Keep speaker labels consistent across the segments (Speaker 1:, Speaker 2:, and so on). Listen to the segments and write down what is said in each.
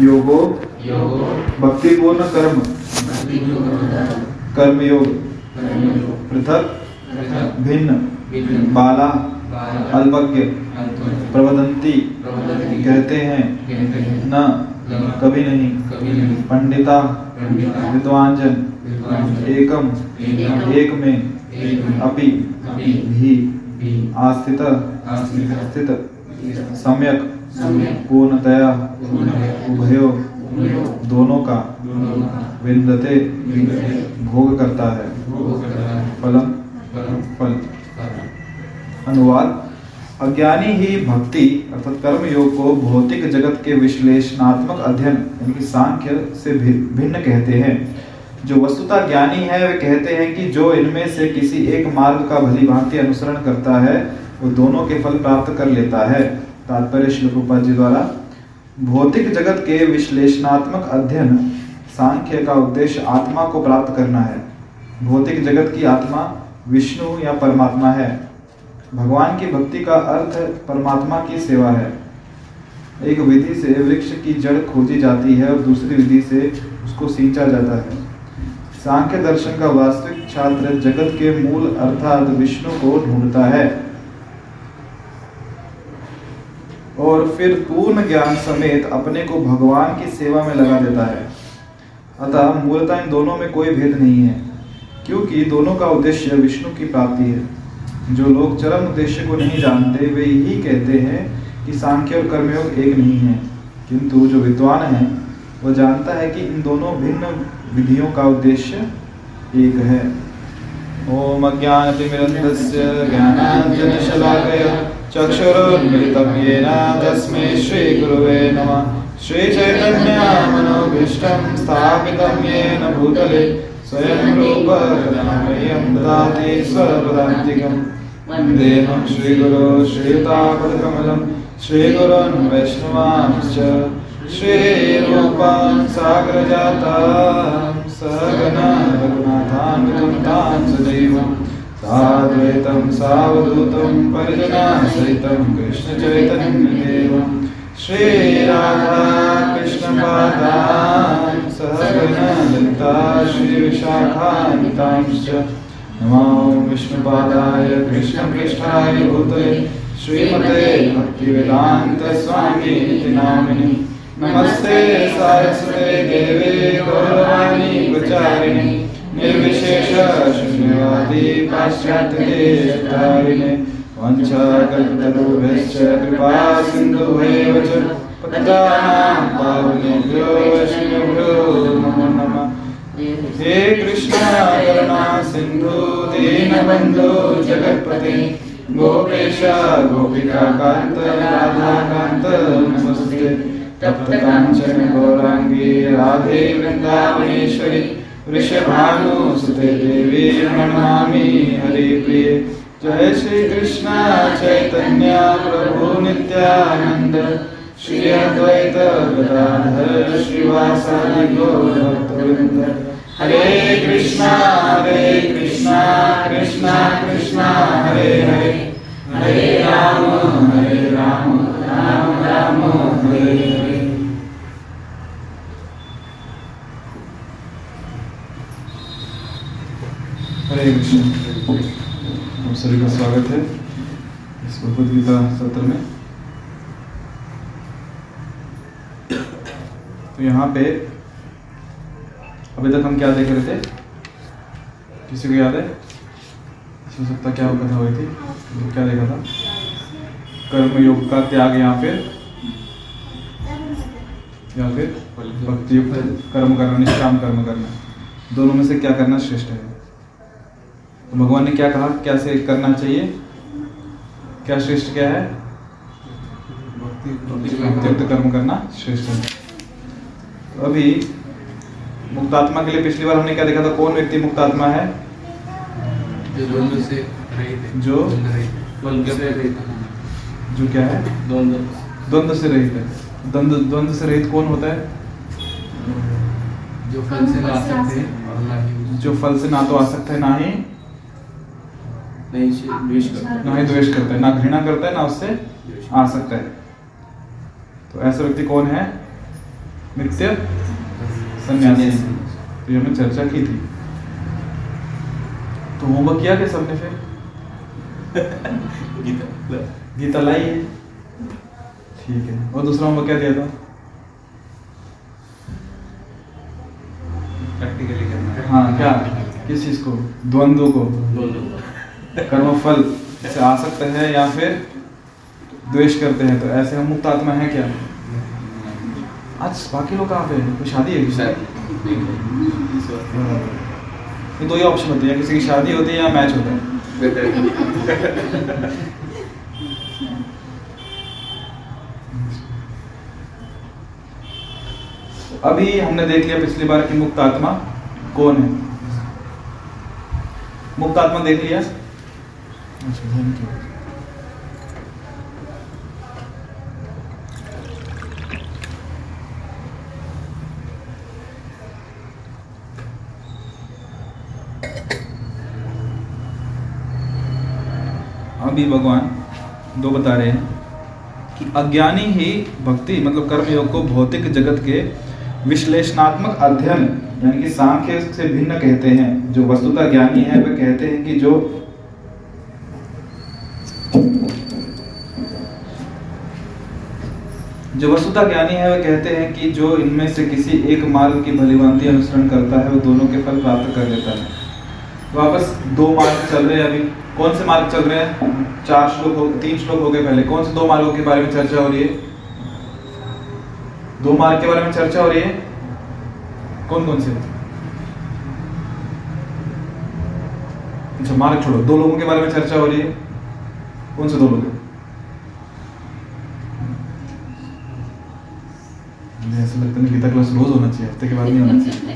Speaker 1: योगो भक्ति पूर्ण कर्म। कर्म योग पृथक। भिन्न। बाला। अल्पज्ञ। प्रवदंती। कहते हैं न कभी नहीं। पंडिता। विद्वांजन। एकम। एक में। अपि। भी आस्थित। स्थित। सम्यक पूर्णतया उभयो दोनों का विन्दते भोग करता है। फलम फल। अनुवाद अज्ञानी ही भक्ति अर्थात कर्म योग को भौतिक जगत के विश्लेषणात्मक अध्ययन यानी कि सांख्य से भिन्न कहते हैं। जो वस्तुता ज्ञानी है वे कहते हैं कि जो इनमें से किसी एक मार्ग का भली भांति अनुसरण करता है वो दोनों के फल प्राप्त कर लेता है। तात्पर्य श्री रूपा जी द्वारा, भौतिक जगत के विश्लेषणात्मक अध्ययन सांख्य का उद्देश्य आत्मा को प्राप्त करना है। भौतिक जगत की आत्मा विष्णु या परमात्मा है। भगवान की भक्ति का अर्थ परमात्मा की सेवा है। एक विधि से वृक्ष की जड़ खोजी जाती है और दूसरी विधि से उसको सींचा जाता है। सांख्य दर्शन का वास्तविक छात्र जगत के मूल अर्थात विष्णु को ढूंढता है। और फिर पूर्ण ज्ञान समेत अपने को भगवान की सेवा में लगा देता है। अतः मूलतः इन दोनों में कोई भेद नहीं है, क्योंकि दोनों का उद्देश्य विष्णु की प्राप्ति है। जो लोग चरम उद्देश्य को नहीं जानते, वे यही कहते हैं कि सांख्य और कर्मयोग एक नहीं है, किंतु जो विद्वान है वह जानता है कि इन दोनों भिन्न विधियों का उद्देश्य एक है। ओम अज्ञानतिमिरन्दस्य ज्ञानाञ्जनशलाकया चक्षुरुन्मिलितं येन तस्मै श्रीगुरुवे नमः। श्रीचैतन्यमनोभीष्टं स्थापितं येन भूतले स्वयं ददाति वन्देऽहं श्रीगुरो श्रीयुतापदकमलं श्रीगुरोन् वैष्णवांश्च। श्रीरूपां रघुनाथान्वितं तां साद्वैतं, सावधूतं, परिजनासहितं, कृष्णचैतन्यदेवं। श्रीराधा कृष्णपादां सहगना ललिता नमो विष्णुपादाय कृष्णपृष्ठाय भूतले श्रीमते भक्तिवेदान्तस्वामी इति नामिनि। नमस्ते सारस्वते देवे, गौरवाणी प्रचारिणे निर्विशेष शून्यवादी पाश्चात्यदेशधारिणे वञ्चाकल्पतरुभ्यश्च कृपा सिन्धुभैव च पतितानां पावनेभ्यो वैष्णवेभ्यो नमो। हे कृष्ण करुणा सिन्धु दीनबन्धु जगत्पते। गोपेश, गोपिका, कान्त, राधा नमस्ते। तप्त काञ्चन गौराङ्गी, राधे वृन्दावनेश्वरि। वृषभानुसुते देवी प्रणमामि हरिप्रिये। जय श्री कृष्ण चैतन्य प्रभु नित्यानंद श्री अद्वैत गदाधर श्रीवासादि भक्तवृंद हरे कृष्णा हरे कृष्णा कृष्णा कृष्णा, हरे हरे। हरे राम हरे राम राम हरे हरे सभी का स्वागत है इस भगवद गीता सत्र में। तो यहाँ पे अभी तक हम क्या देख रहे थे? किसी को याद है? हो सकता क्या कथा हुई थी? तो क्या देखा था? कर्म योग का त्याग यहाँ पे या फिर भक्ति युक्त कर्म करना निष्काम कर्म करना। दोनों में से क्या करना श्रेष्ठ है? तो भगवान ने क्या कहा? क्या से करना चाहिए? क्या श्रेष्ठ क्या है? भक्तियुक्त कर्म करना श्रेष्ठ है। तो अभी मुक्तात्मा के लिए पिछली बार हमने क्या देखा था? कौन व्यक्ति मुक्तात्मा है?
Speaker 2: जो
Speaker 1: जो?
Speaker 2: है।
Speaker 1: क्या है?
Speaker 2: द्वंद्व।
Speaker 1: द्वंद्व से रहित है। द्वंद्व द्वंद्व से रहित कौन होता है?
Speaker 2: जो फल से ला सकते हैं ना
Speaker 1: जो फल से ना तो आसक्त है ना ही
Speaker 2: नहीं द्वेष करते
Speaker 1: ना ही द्वेष करता है ना घृणा करता है ना उससे आ सकता है। तो ऐसा व्यक्ति कौन है? नित्य सन्यासी। तो ये हमने चर्चा की थी। तो होमवर्क किया क्या सबने फिर?
Speaker 2: गीता।
Speaker 1: गीता लाई? है ठीक है। और दूसरा होमवर्क क्या दिया था?
Speaker 2: प्रैक्टिकली करना। हाँ
Speaker 1: क्या? किस चीज़ को? द्वंद्व को।
Speaker 2: दोनों
Speaker 1: कर्मफल से आ सकते हैं या फिर द्वेष करते हैं तो ऐसे हम मुक्त आत्मा है क्या? आज बाकी लोग कहाँ पे हैं? कोई शादी है। ये दो ही ऑप्शन होते हैं किसी की शादी होती है या मैच होता है। अभी हमने देख लिया पिछली बार की मुक्त आत्मा कौन है? मुक्त आत्मा देख लिया। अच्छा थैंक यू। अभी भगवान दो बता रहे हैं कि अज्ञानी ही भक्ति मतलब कर्मयोग को भौतिक जगत के विश्लेषणात्मक अध्ययन, यानी कि सांख्य से भिन्न कहते हैं। जो वस्तुतः ज्ञानी है, वे कहते हैं कि जो जो वस्तुतः ज्ञानी है, वे कहते हैं कि जो इनमें से किसी एक मार्ग की भलीभांति अनुसरण करता है, वो दोनों के फल प्राप्त कर लेता है। वापस दो मार्ग चल रहे हैं अभी। कौन से मार्ग चल रहे हैं? चार श्लोक हो, तीन श्लोक हो गए पहले। कौन से दो मार्गों के बारे में चर्चा हो रही है? दो मार्ग के बारे में चर्चा हो रही है? कौन कौन से? अच्छा मार्ग छोड़ो। दो लोगों के बारे में चर्चा हो रही है। कौन से दो लोग हैं? मुझे ऐसा लगता है गीता क्लास रोज होना चाहिए, हफ़्ते के बाद नहीं होना चाहिए।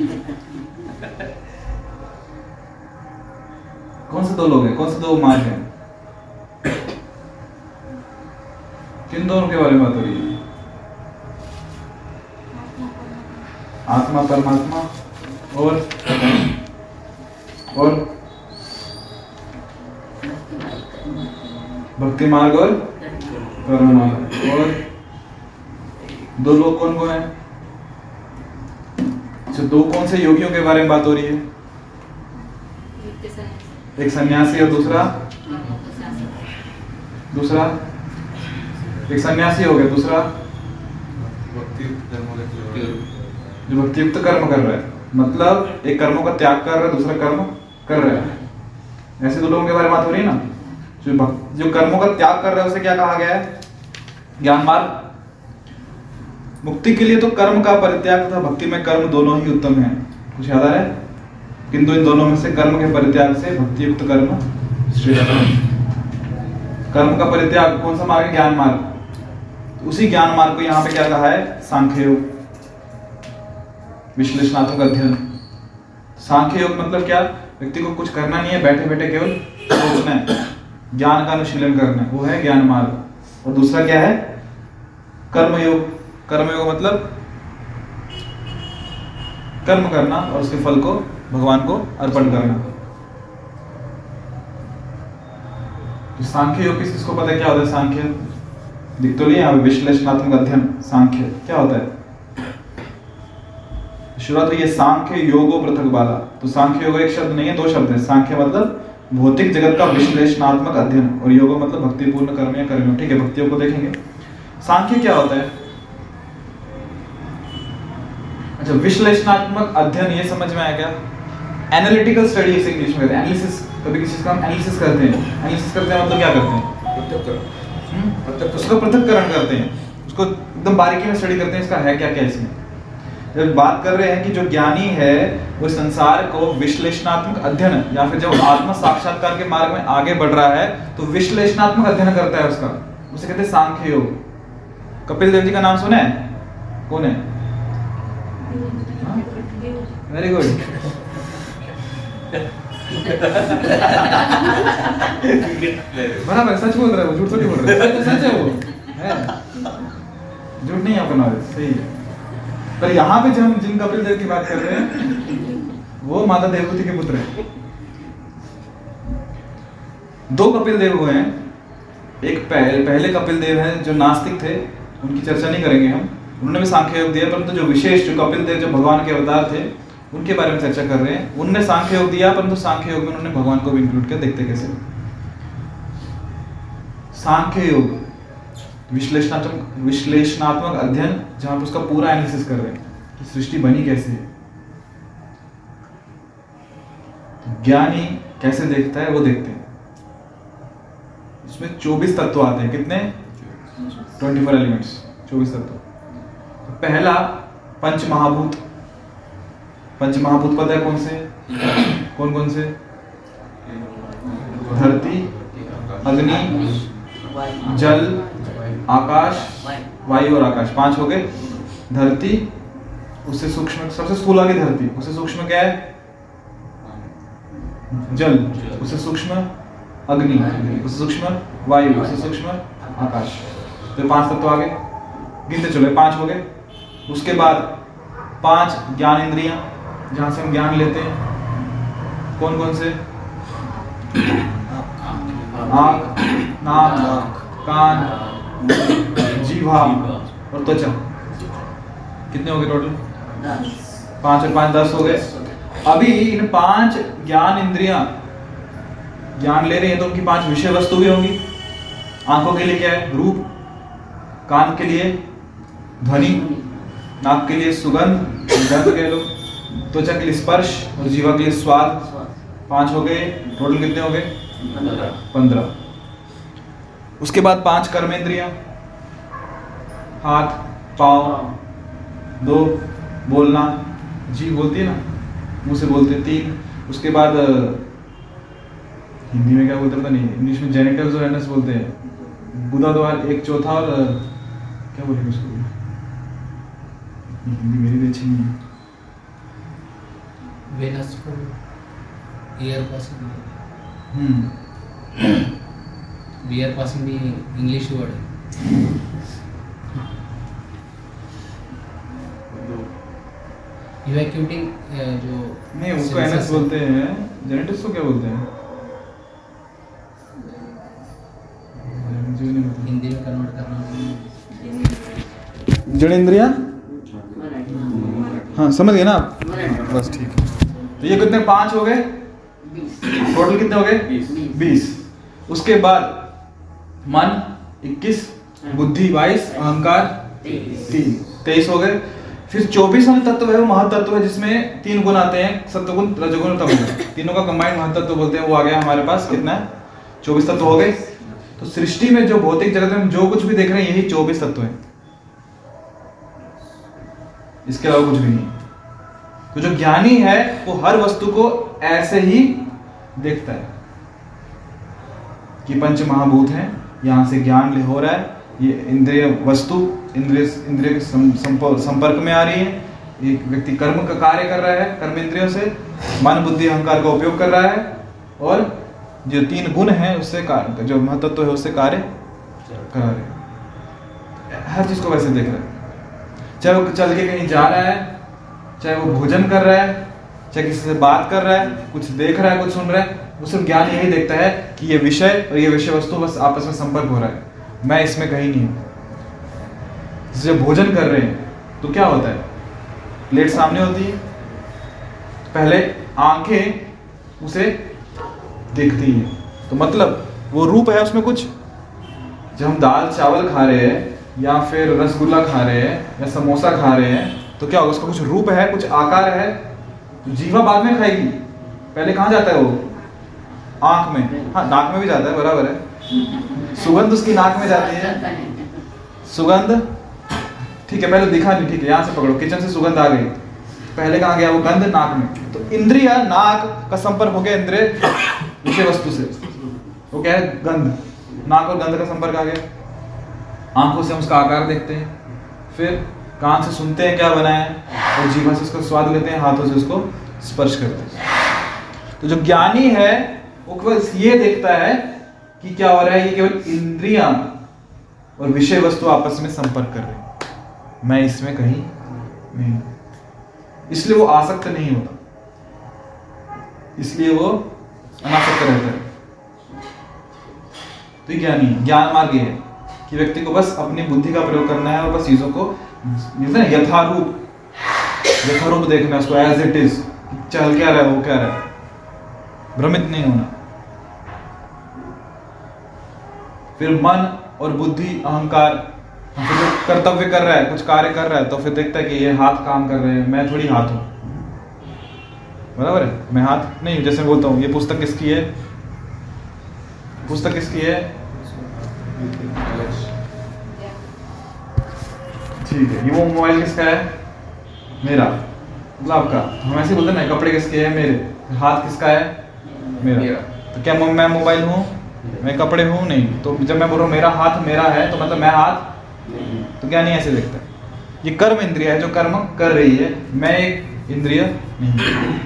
Speaker 1: कौन से दो लोग हैं? कौन से दो मार्ग हैं? किन दोनों के बारे में बात हो रही है? आत्मा, परमात्मा और और भक्ति मार्ग और कर्म मार्ग और दो लोग कौन कौन है? अच्छा दो कौन से योगियों के बारे में बात हो रही है? एक सन्यासी और दूसरा? दूसरा? एक सन्यासी हो गया, दूसरा? जो भक्ति युक्त कर्म कर रहा है। मतलब एक कर्मों का त्याग कर रहा है, दूसरा कर्म कर रहा है। ऐसे दो लोगों के बारे में बात हो रही है ना? जो जो कर्मों का त्याग कर रहा है, उसे क्या कहा गया है? ज्ञान मार्ग। मुक्ति के लिए तो कर्म का परित्याग तथा भक्ति में कर्म दोनों ही उत्तम है। कुछ याद आ रहा है? किंतु इन दोनों में से कर्म के परित्याग से भक्ति युक्त कर्म श्रेष्ठ कर्म का परित्याग कौन सा मार्ग ज्ञान मार्ग। उसी ज्ञान मार्ग को यहाँ पे क्या कहा है? सांख्य योग। विश्लेषणात्मक अध्ययन। सांख्य योग मतलब क्या? व्यक्ति को कुछ करना नहीं है बैठे बैठे केवल सोचना है। ज्ञान का अनुशीलन करना है। वो है ज्ञान मार्ग। और दूसरा क्या है? कर्म योग कर्म योग मतलब कर्म करना और उसके फल को, भगवान को अर्पण करना। तो सांख्य योग किस, किसको पता है क्या होता है सांख्य? दिख तो नहीं है विश्लेषणात्मक अध्ययन, सांख्य, क्या होता है? शुरुआत हुई है सांख्य योगो पृथक बाला। तो सांख्य योग एक शब्द नहीं है, दो शब्द है। सांख्य मतलब भौतिक जगत का विश्लेषणात्मक अध्ययन, और योग मतलब भक्तिपूर्ण कर्म या कर्म ठीक है, भक्तियों को देखेंगे। सांख्य क्या होता है? अच्छा विश्लेषणात्मक अध्ययन ये समझ में आया क्या? एनालिटिकल स्टडी इसे इंग्लिश में एनालिसिस कभी किसी का हम एनालिसिस करते हैं। एनालिसिस करते हैं मतलब क्या करते हैं? हम्म? उसका पृथक्करण करते हैं। उसको एकदम बारीकी में स्टडी करते हैं इसका है क्या क्या इसमें? जब बात कर रहे हैं कि जो ज्ञानी है वो संसार को विश्लेषणात्मक अध्ययन या फिर जब आत्म साक्षात्कार के मार्ग में आगे बढ़ रहा है तो विश्लेषणात्मक अध्ययन करता है उसका। उसे कहते हैं सांख्य योग। कपिल देव जी का नाम सुना है? कौन है? वेरी गुड बराबर सच बोल रहा है वो, झूठ तो नहीं बोल रहा है। सच है वो। झूठ नहीं है नॉलेज सही है। पर यहाँ पे जो हम जिन कपिल देव की बात कर रहे हैं, वो माता देवभूति के पुत्र हैं। दो कपिल देव हुए हैं। एक पहले पहले कपिल देव हैं जो नास्तिक थे, उनकी चर्चा नहीं करेंगे हम। उन्होंने भी सांख्य योग दिया परंतु जो विशेष जो कपिल देव जो भगवान के अवतार थे उनके बारे में चर्चा कर रहे हैं। उनने सांख्य योग दिया परंतु सांख्य योग में उन्होंने भगवान को भी इंक्लूड किया। देखते कैसे। सांख्य योग विश्लेषणात्मक विश्लेषणात्मक अध्ययन जहाँ पर उसका पूरा एनालिसिस कर रहे हैं कि सृष्टि बनी कैसे है। ज्ञानी कैसे देखता है वो देखते हैं। इसमें 24 तत्व आते हैं। कितने? 24 एलिमेंट्स 24 तत्व। पहला पंच महाभूत पंच महाभूत पता है कौन से? कौन कौन से? धरती, अग्नि, जल, आकाश, वायु और आकाश। पाँच हो गए। धरती, उससे सूक्ष्म, सबसे स्थूल आ गई धरती। उससे सूक्ष्म क्या है? जल। उससे सूक्ष्म, अग्नि। उससे सूक्ष्म, वायु। उससे सूक्ष्म, आकाश। तो पाँच तत्व आ गए गिनते चलो पाँच हो गए। उसके बाद पाँच ज्ञान इंद्रियाँ, जहाँ से हम ज्ञान लेते हैं। कौन कौन से? आँख, नाक, कान, जीवा और त्वचा। कितने हो गए टोटल पाँच और पाँच दस हो गए। अभी इन पाँच ज्ञान इंद्रियाँ, ज्ञान ले रहे हैं तो उनकी पाँच विषय वस्तु भी होंगी। आँखों के लिए क्या है? रूप। कान के लिए ध्वनि नाक के लिए सुगंध गंध कह लो त्वचा के लिए स्पर्श और जीवा के लिए स्वाद। पाँच हो गए टोटल कितने हो गए? पंद्रह। उसके बाद पाँच कर्मेंद्रियाँ। हाथ पाँव दो बोलना। जी बोलती है ना? मुँह से बोलते तीन। उसके बाद हिंदी में क्या बोलते हैं पता नहीं इंग्लिश में जेनिटल्स और एनस बोलते हैं। गुदा द्वार एक चौथा और क्या बोलेंगे उसको? हिंदी मेरी भी अच्छी नहीं है
Speaker 3: वेनस को air passing
Speaker 1: hmm
Speaker 3: air passing भी इंग्लिश वर्ड है इवैक्यूटिंग जो
Speaker 1: नहीं उसको एनस बोलते हैं। जेनेटिक्स को क्या बोलते हैं।
Speaker 3: हिंदी में कन्वर्ट करना।
Speaker 1: जड़ इंद्रिया हाँ समझ गए ना आप? बस ठीक है। तो ये कितने पाँच हो गए? टोटल कितने हो गए? बीस। उसके बाद मन इक्कीस बुद्धि बाईस अहंकार तीन। तेईस हो गए। फिर चौबीसवां तत्व है वो महातत्व है जिसमें तीन गुण आते हैं सत्वगुण रजोगुण तमोगुण। तीनों का कंबाइंड महातत्व बोलते हैं वो आ गया हमारे पास। कितना? है चौबीस तत्व हो गए। तो सृष्टि में जो भौतिक जगत में हम जो कुछ भी देख रहे हैं यही चौबीस तत्व है। इसके अलावा कुछ भी नहीं। तो जो ज्ञानी है, वो हर वस्तु को ऐसे ही देखता है कि पंच महाभूत हैं, यहाँ से ज्ञान हो रहा है, ये इंद्रिय वस्तु, इंद्रिय इंद्रिय संपर्क में आ रही है। एक व्यक्ति कर्म का कार्य कर रहा है कर्म इंद्रियों से, मन, बुद्धि, अहंकार का उपयोग कर रहा है, और जो तीन गुण हैं, उससे कार्य जो महत्व है, उससे कार्य कर रहे हर चीज़ को वैसे देख रहा है। चाहे वो चल के कहीं जा रहा है, चाहे वो भोजन कर रहा है, चाहे किसी से बात कर रहा है, कुछ देख रहा है, कुछ सुन रहा है, वो सिर्फ़ ज्ञान यही देखता है कि ये विषय और ये विषय वस्तु बस आपस में संपर्क हो रहा है। मैं इसमें कहीं नहीं हूँ। जब भोजन कर रहे हैं तो क्या होता है? प्लेट सामने होती है, पहले आँखें उसे देखती हैं। तो मतलब वो रूप है उसमें कुछ? जब हम दाल, चावल खा रहे हैं या फिर रसगुल्ला खा रहे हैं, या समोसा खा रहे हैं तो क्या होगा? उसका कुछ रूप है, कुछ आकार है? तो जीवा बाद में खाएगी। पहले कहाँ जाता है वो? आँख में। हाँ नाक में भी जाता है, बराबर है। सुगंध उसकी नाक में जाती है। सुगंध? ठीक है, पहले दिखा नहीं ठीक है, यहाँ से पकड़ो। किचन से सुगंध आ गई। पहले कहाँ गया वो? गंध नाक में। तो इंद्रिय, नाक का संपर्क हो गया इंद्रिय, विषय वस्तु से। वो क्या है? गंध। नाक और गंध का संपर्क आ गया। आँखों से हम उसका आकार देखते हैं, फिर कान से सुनते हैं क्या बना है, और जीवा से उसका स्वाद लेते हैं, हाथों से उसको स्पर्श करते हैं। तो जो ज्ञानी है, वो केवल ये देखता है कि क्या हो रहा है, ये केवल इंद्रिया और विषय वस्तु आपस में संपर्क कर रहे हैं। मैं इसमें कहीं नहीं। इसलिए वो आसक्त नहीं होता। इसलिए वो अनासक्त रहता है। तो ज्ञानी ज्ञान मार्ग है। कि व्यक्ति को बस अपनी बुद्धि का प्रयोग करना है और बस चीज़ों को यथारूप यथारूप देखना उसको एज इट इज़ चल क्या रहा है, वो क्या रहा है। भ्रमित नहीं होना। फिर मन और बुद्धि, अहंकार फिर जो कर्तव्य कर रहा है, कुछ कार्य कर रहा है तो फिर देखता है कि ये हाथ काम कर रहे हैं, मैं थोड़ी हाथ हूँ। बराबर है? मैं हाथ नहीं जैसे बोलता हूँ, ये पुस्तक किसकी है? पुस्तक किसकी है? ठीक है। ये वो मोबाइल किसका है? मेरा। मतलब आपका। हम ऐसे बोलते ना कपड़े किसके हैं? मेरे। हाथ किसका है? मेरा। तो क्या मैं मोबाइल हूँ? मैं कपड़े हूँ? नहीं। तो जब मैं बोल रहा हूँ मेरा हाथ मेरा है तो मतलब मैं हाथ तो क्या नहीं ऐसे देखता? ये कर्म इंद्रिय है जो कर्म कर रही है। मैं एक इंद्रिय नहीं।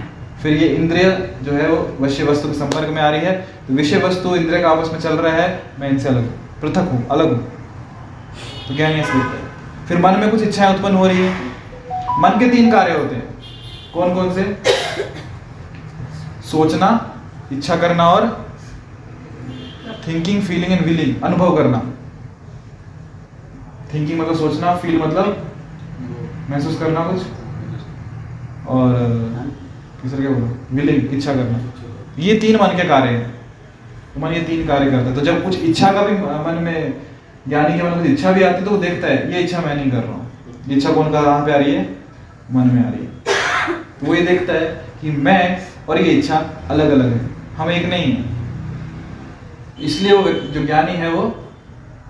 Speaker 1: फिर ये इंद्रिय जो है वो विषय वस्तु के संपर्क में आ रही है। तो विषय वस्तु इंद्रिय का आपस में चल रहा है। मैं इनसे अलग हूँ। पृथक हूँ अलग हूँ। तो क्या नहीं ऐसे देखता? है फिर मन में कुछ इच्छाएँ उत्पन्न हो रही है। मन के तीन कार्य होते हैं। कौन कौन से? सोचना, इच्छा करना और थिंकिंग फीलिंग एंड विलिंग अनुभव करना। थिंकिंग मतलब सोचना फील मतलब महसूस करना कुछ। और, तीसरा क्या बोलो? विलिंग इच्छा करना। ये तीन मन के कार्य हैं। तो मन ये तीन कार्य करता है। तो जब कुछ इच्छा का भी मन में ज्ञानी के मन में इच्छा भी आती तो वो देखता है, ये इच्छा मैं नहीं कर रहा हूँ। ये इच्छा कौन का कहाँ पे आ रही है? मन में आ रही है। वो ये देखता है कि मैं और ये इच्छा अलग अलग है, हम एक नहीं है। इसलिए वो जो ज्ञानी है वो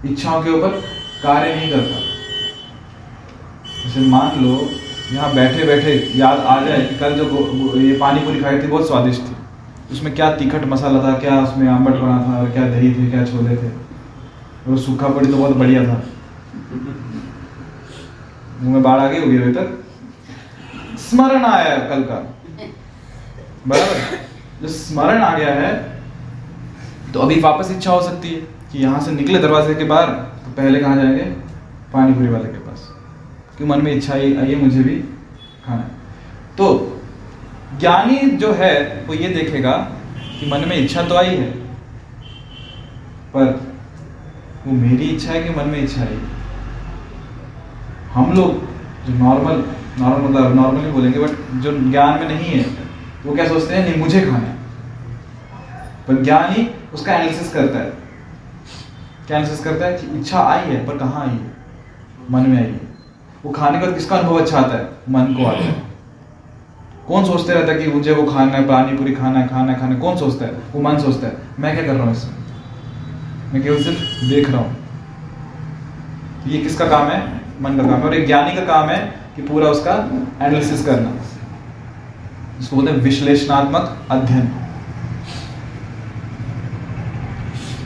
Speaker 1: इच्छाओं के ऊपर कार्य नहीं करता। जैसे मान लो, यहाँ बैठे बैठे याद आ जाए कि कल जो ये पानी पूरी खाई थी, बहुत स्वादिष्ट थी। उसमें क्या तीखट मसाला था, क्या उसमें आम्बट बना था, क्या दही थे, क्या छोले थे। और सूखा पड़ी तो बहुत बढ़िया था। में बाढ़ आ गई होगी अभी तक। स्मरण आया कल का। बराबर? जो स्मरण आ गया है तो अभी वापस इच्छा हो सकती है कि यहाँ से निकले दरवाजे के बाहर तो पहले कहाँ जाएँगे? पानी पूरी वाले के पास। कि मन में इच्छा आई आई है मुझे भी खाना। तो ज्ञानी जो है, वो ये देखेगा कि मन में इच्छा तो आई है, पर वो मेरी इच्छा है कि मन में इच्छा आई हम लोग जो नॉर्मल नॉर्मल मतलब नॉर्मली बोलेंगे बट जो ज्ञान में नहीं है, वो क्या सोचते हैं? नहीं, मुझे खाना है। पर ज्ञान ही उसका एनालिसिस करता है। क्या एनालिसिस करता है? कि इच्छा आई है, पर कहाँ आई है? मन में आई है। वो खाने के किसका अनुभव अच्छा आता है? मन को आता है। कौन सोचते रहता है कि मुझे वो खाना है, पानी पूरी खाना है खाना है खाना है? कौन सोचता है? वो मन सोचता है। मैं क्या कर रहा हूँ इसमें? मैं केवल सिर्फ़ देख रहा हूँ। ये किसका काम है? मन का काम है। और एक ज्ञानी का काम है कि पूरा उसका एनालिसिस करना। इसको बोलते हैं विश्लेषणात्मक अध्ययन।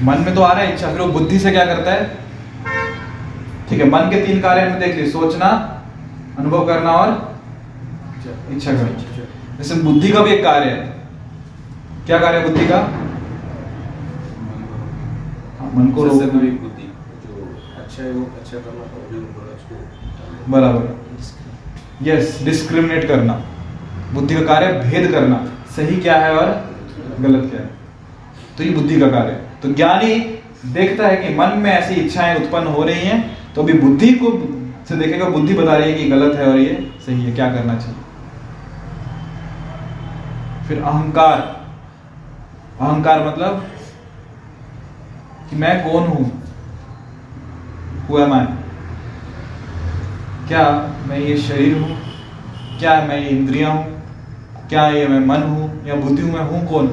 Speaker 1: मन में तो आ रहा है इच्छा, फिर वो बुद्धि से क्या करता है? ठीक है, मन के तीन कार्य हमने देख लिए। सोचना, अनुभव करना और इच्छा करना। जैसे बुद्धि का भी एक कार्य है। क्या कार्य है बुद्धि का? मन को
Speaker 2: बुद्धि जो अच्छा है वो अच्छा करना और जो बुरा उसको
Speaker 1: बराबर। यस डिस्क्रिमिनेट करना। बुद्धि का कार्य भेद करना। सही क्या है और गलत क्या है? तो ये बुद्धि का कार्य तो ज्ञानी देखता है कि मन में ऐसी इच्छाएँ उत्पन्न हो रही हैं तो अभी बुद्धि को से देखेगा बुद्धि बता रही है कि गलत है और ये सही है क्या करना चाहिए? फिर अहंकार। अहंकार मतलब कि मैं कौन हूँ? आई क्या मैं ये शरीर हूँ? क्या मैं ये इंद्रियाँ हूँ? क्या ये मैं मन हूँ? या बुद्धि हूँ? मैं हूँ कौन?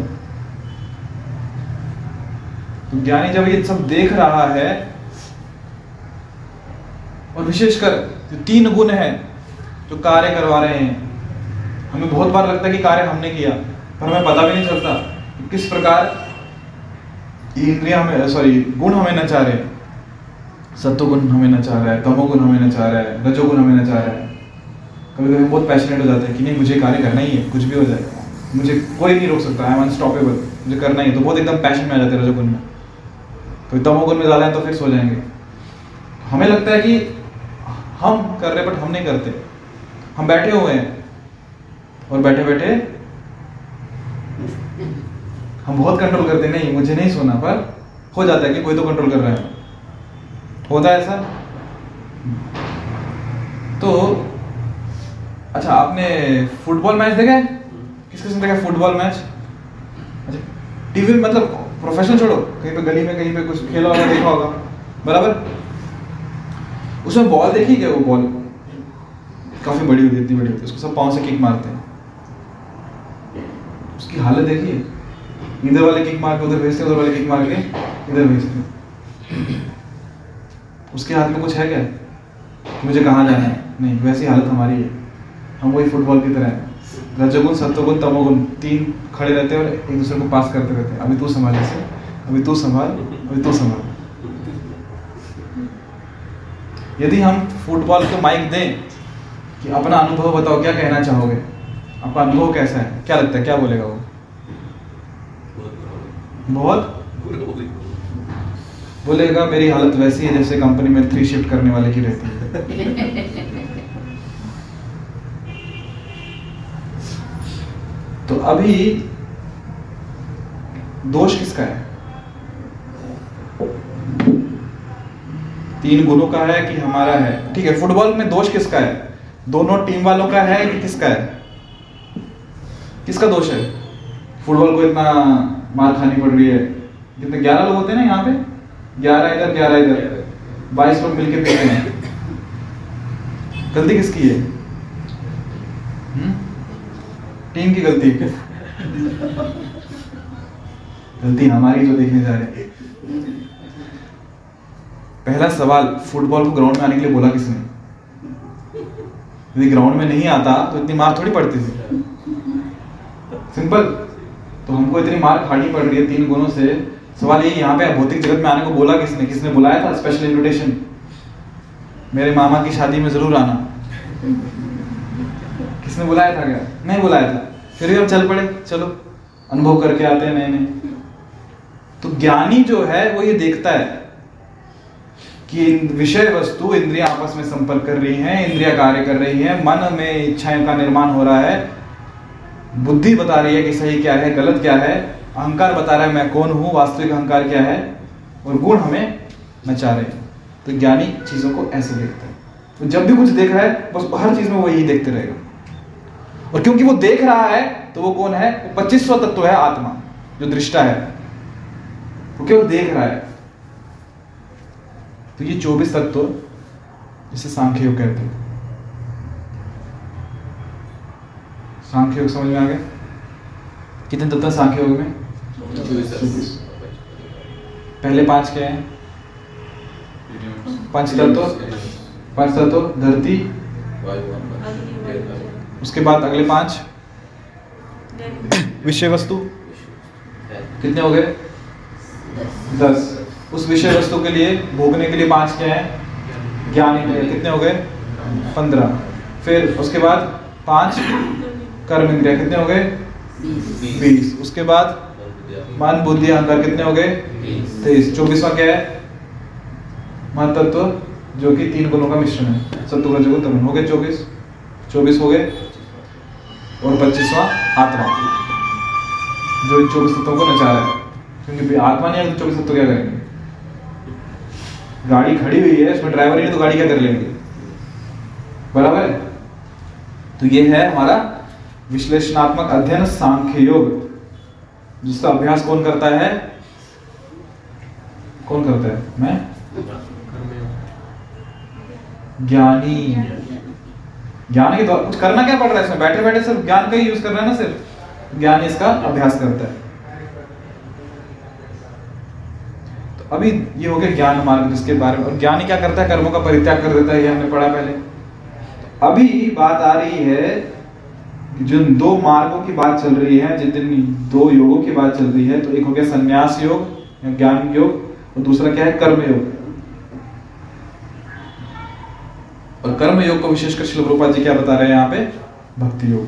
Speaker 1: तो ज्ञानी जब ये सब देख रहा है, और विशेषकर जो तीन गुण हैं, जो कार्य करवा रहे हैं, हमें बहुत बार लगता है कि कार्य हमने किया, पर हमें पता भी नहीं चलता कि किस प्रकार इंद्रिया हमें सॉरी गुण हमें नचा रहे हैं। सत्वगुण हमें नचा रहा है, तमोगुण हमें नचा रहा है, रजोगुण हमें न चाह रहा है। कभी कभी बहुत पैशनेट हो जाते हैं कि नहीं, मुझे कार्य करना ही है, कुछ भी हो जाए। मुझे कोई नहीं रोक सकता आई एम अनस्टॉपेबल मुझे करना ही है। तो बहुत एकदम पैशन में आ जाते हैं रजोगुण में। कभी तमोगुण में ज़्यादा है तो फिर सो जाएँगे। हमें लगता है कि हम कर रहे बट हम नहीं करते। हम बैठे हुए हैं और बैठे बैठे हम बहुत कंट्रोल करते नहीं, मुझे नहीं सोना पर हो जाता है कि कोई तो कंट्रोल कर रहा है। होता है ऐसा? तो अच्छा आपने फुटबॉल मैच देखा है? किस किसने देखा फुटबॉल मैच अच्छा टीवी में मतलब प्रोफेशनल छोड़ो। कहीं पे गली में, कहीं पे कुछ खेला होगा, देखा होगा। बराबर? उसमें बॉल देखी क्या वो बॉल काफ़ी बड़ी होती है, इतनी बड़ी होती है। उसको सब पाँव से किक मारते हैं। उसकी हालत देखिए इधर वाले किक मार के उधर भेजते उधर वाले किक मार के, इधर भेजते उसके हाथ में कुछ है क्या? मुझे कहाँ जाना है? नहीं, वैसी हालत हमारी है। हम वही फुटबॉल की तरह रजोगुण, सत्वगुण, तमोगुण, तीन खड़े रहते हैं और एक दूसरे को पास करते रहते हैं। अभी तू संभाल ऐसे अभी तू संभाल, अभी तू संभाल। यदि हम फुटबॉल को माइक दें कि अपना अनुभव बताओ, क्या कहना चाहोगे? आपका अनुभव कैसा है? क्या लगता है? क्या बोलेगा वो? बहुत बोलेगा, मेरी हालत वैसी है जैसे कंपनी में थ्री शिफ्ट करने वाले की रहती है. तो अभी दोष किसका है? तीन गुणों का है कि हमारा है। ठीक है फुटबॉल में दोष किसका है? दोनों टीम वालों का है कि किसका है? किसका दोष है? फुटबॉल को इतना मार खानी पड़ रही है। कितने, ग्यारह लोग होते हैं ना यहाँ पे? ग्यारह इधर ग्यारह इधर। बाईस लोग मिलके पीते हैं। गलती किसकी है? हम्म? टीम की गलती गलती हमारी जो देखने जा रहे हैं। पहला सवाल, फुटबॉल को ग्राउंड में आने के लिए बोला किसने? यदि ग्राउंड में नहीं आता तो इतनी मार थोड़ी पड़ती थी। सिंपल। तो हमको इतनी मार खानी पड़ रही है तीन गुणों से। सवाल ये यहाँ पे भौतिक जगत में आने को बोला किसने? किसने बुलाया था? स्पेशल इनविटेशन मेरे मामा की शादी में ज़रूर आना। किसने बुलाया था क्या? नहीं बुलाया था। फिर भी हम चल पड़े। चलो, अनुभव करके आते हैं नए नए तो ज्ञानी जो है, वो ये देखता है कि विषय वस्तु इंद्रिया आपस में संपर्क कर रही हैं, इंद्रिया कार्य कर रही हैं, मन में इच्छाएँ का निर्माण हो रहा है। बुद्धि बता रही है कि सही क्या है, गलत क्या है, अहंकार बता रहा है, मैं कौन हूँ, वास्तविक अहंकार क्या है, और गुण हमें नचा रहे तो ज्ञानी चीज़ों को ऐसे देखता है। तो जब भी कुछ देख रहा है, बस हर चीज़ में वो यही देखते रहेगा। और क्योंकि वो देख रहा है तो वो कौन है? वो पच्चीस सौ तत्व है आत्मा, जो दृष्टा है। वो केवल देख रहा है। तो ये चौबीस तत्व, जिसे सांख्य कहते हैं। सांख्य योग समझ में आ गया? कितने तत्व सांख्य योग में पहले पाँच क्या हैं? पंच तत्व? पंच तत्व? धरती? उसके बाद अगले पाँच? विषय वस्तु कितने हो गए? दस। उस विषय वस्तु के लिए भोगने के लिए पाँच क्या है? ज्ञान इंद्रिय कितने हो गए? पंद्रह। फिर उसके बाद पाँच? कर्म इंद्रिया कितने हो गए बीस। उसके बाद मन बुद्धि अहंकार कितने हो गए तेईस चौबीसवा क्या है? मन तत्व जो कि तीन गुणों का मिश्रण है। सत्तु रजोगुण तमोगुण हो गए चौबीस। चौबीस हो गए? और पच्चीसवा आत्मा। जो इन चौबीस तत्वों को नचा रहा है। क्योंकि आत्मा नहीं है तो चौबीस तत्व क्या करेंगे? गाड़ी खड़ी हुई है इसमें ड्राइवर नहीं तो गाड़ी क्या कर लेंगे? बराबर है? तो ये है हमारा विश्लेषणात्मक अध्ययन सांख्य योग। जिसका अभ्यास कौन करता है? कौन करता है? मैं? ज्ञानी। ज्ञान के द्वारा कुछ करना क्या पड़ रहा है इसमें? बैठे बैठे सिर्फ़ ज्ञान का ही यूज़ कर रहा है ना सिर्फ़? ज्ञान इसका अभ्यास करता है। तो अभी ये हो गया ज्ञान मार्ग जिसके बारे में। और ज्ञानी क्या करता है? कर्मों का परित्याग कर देता है, ये हमने पढ़ा पहले। अभी बात आ रही है जिन दो मार्गों की बात चल रही है जिन दो योगों की बात चल रही है तो एक हो गया संन्यास योग या ज्ञान योग और दूसरा क्या है, कर्म योग। और कर्म योग को विशेषकर शिल रूपा जी क्या बता रहे हैं यहाँ पे? भक्ति योग।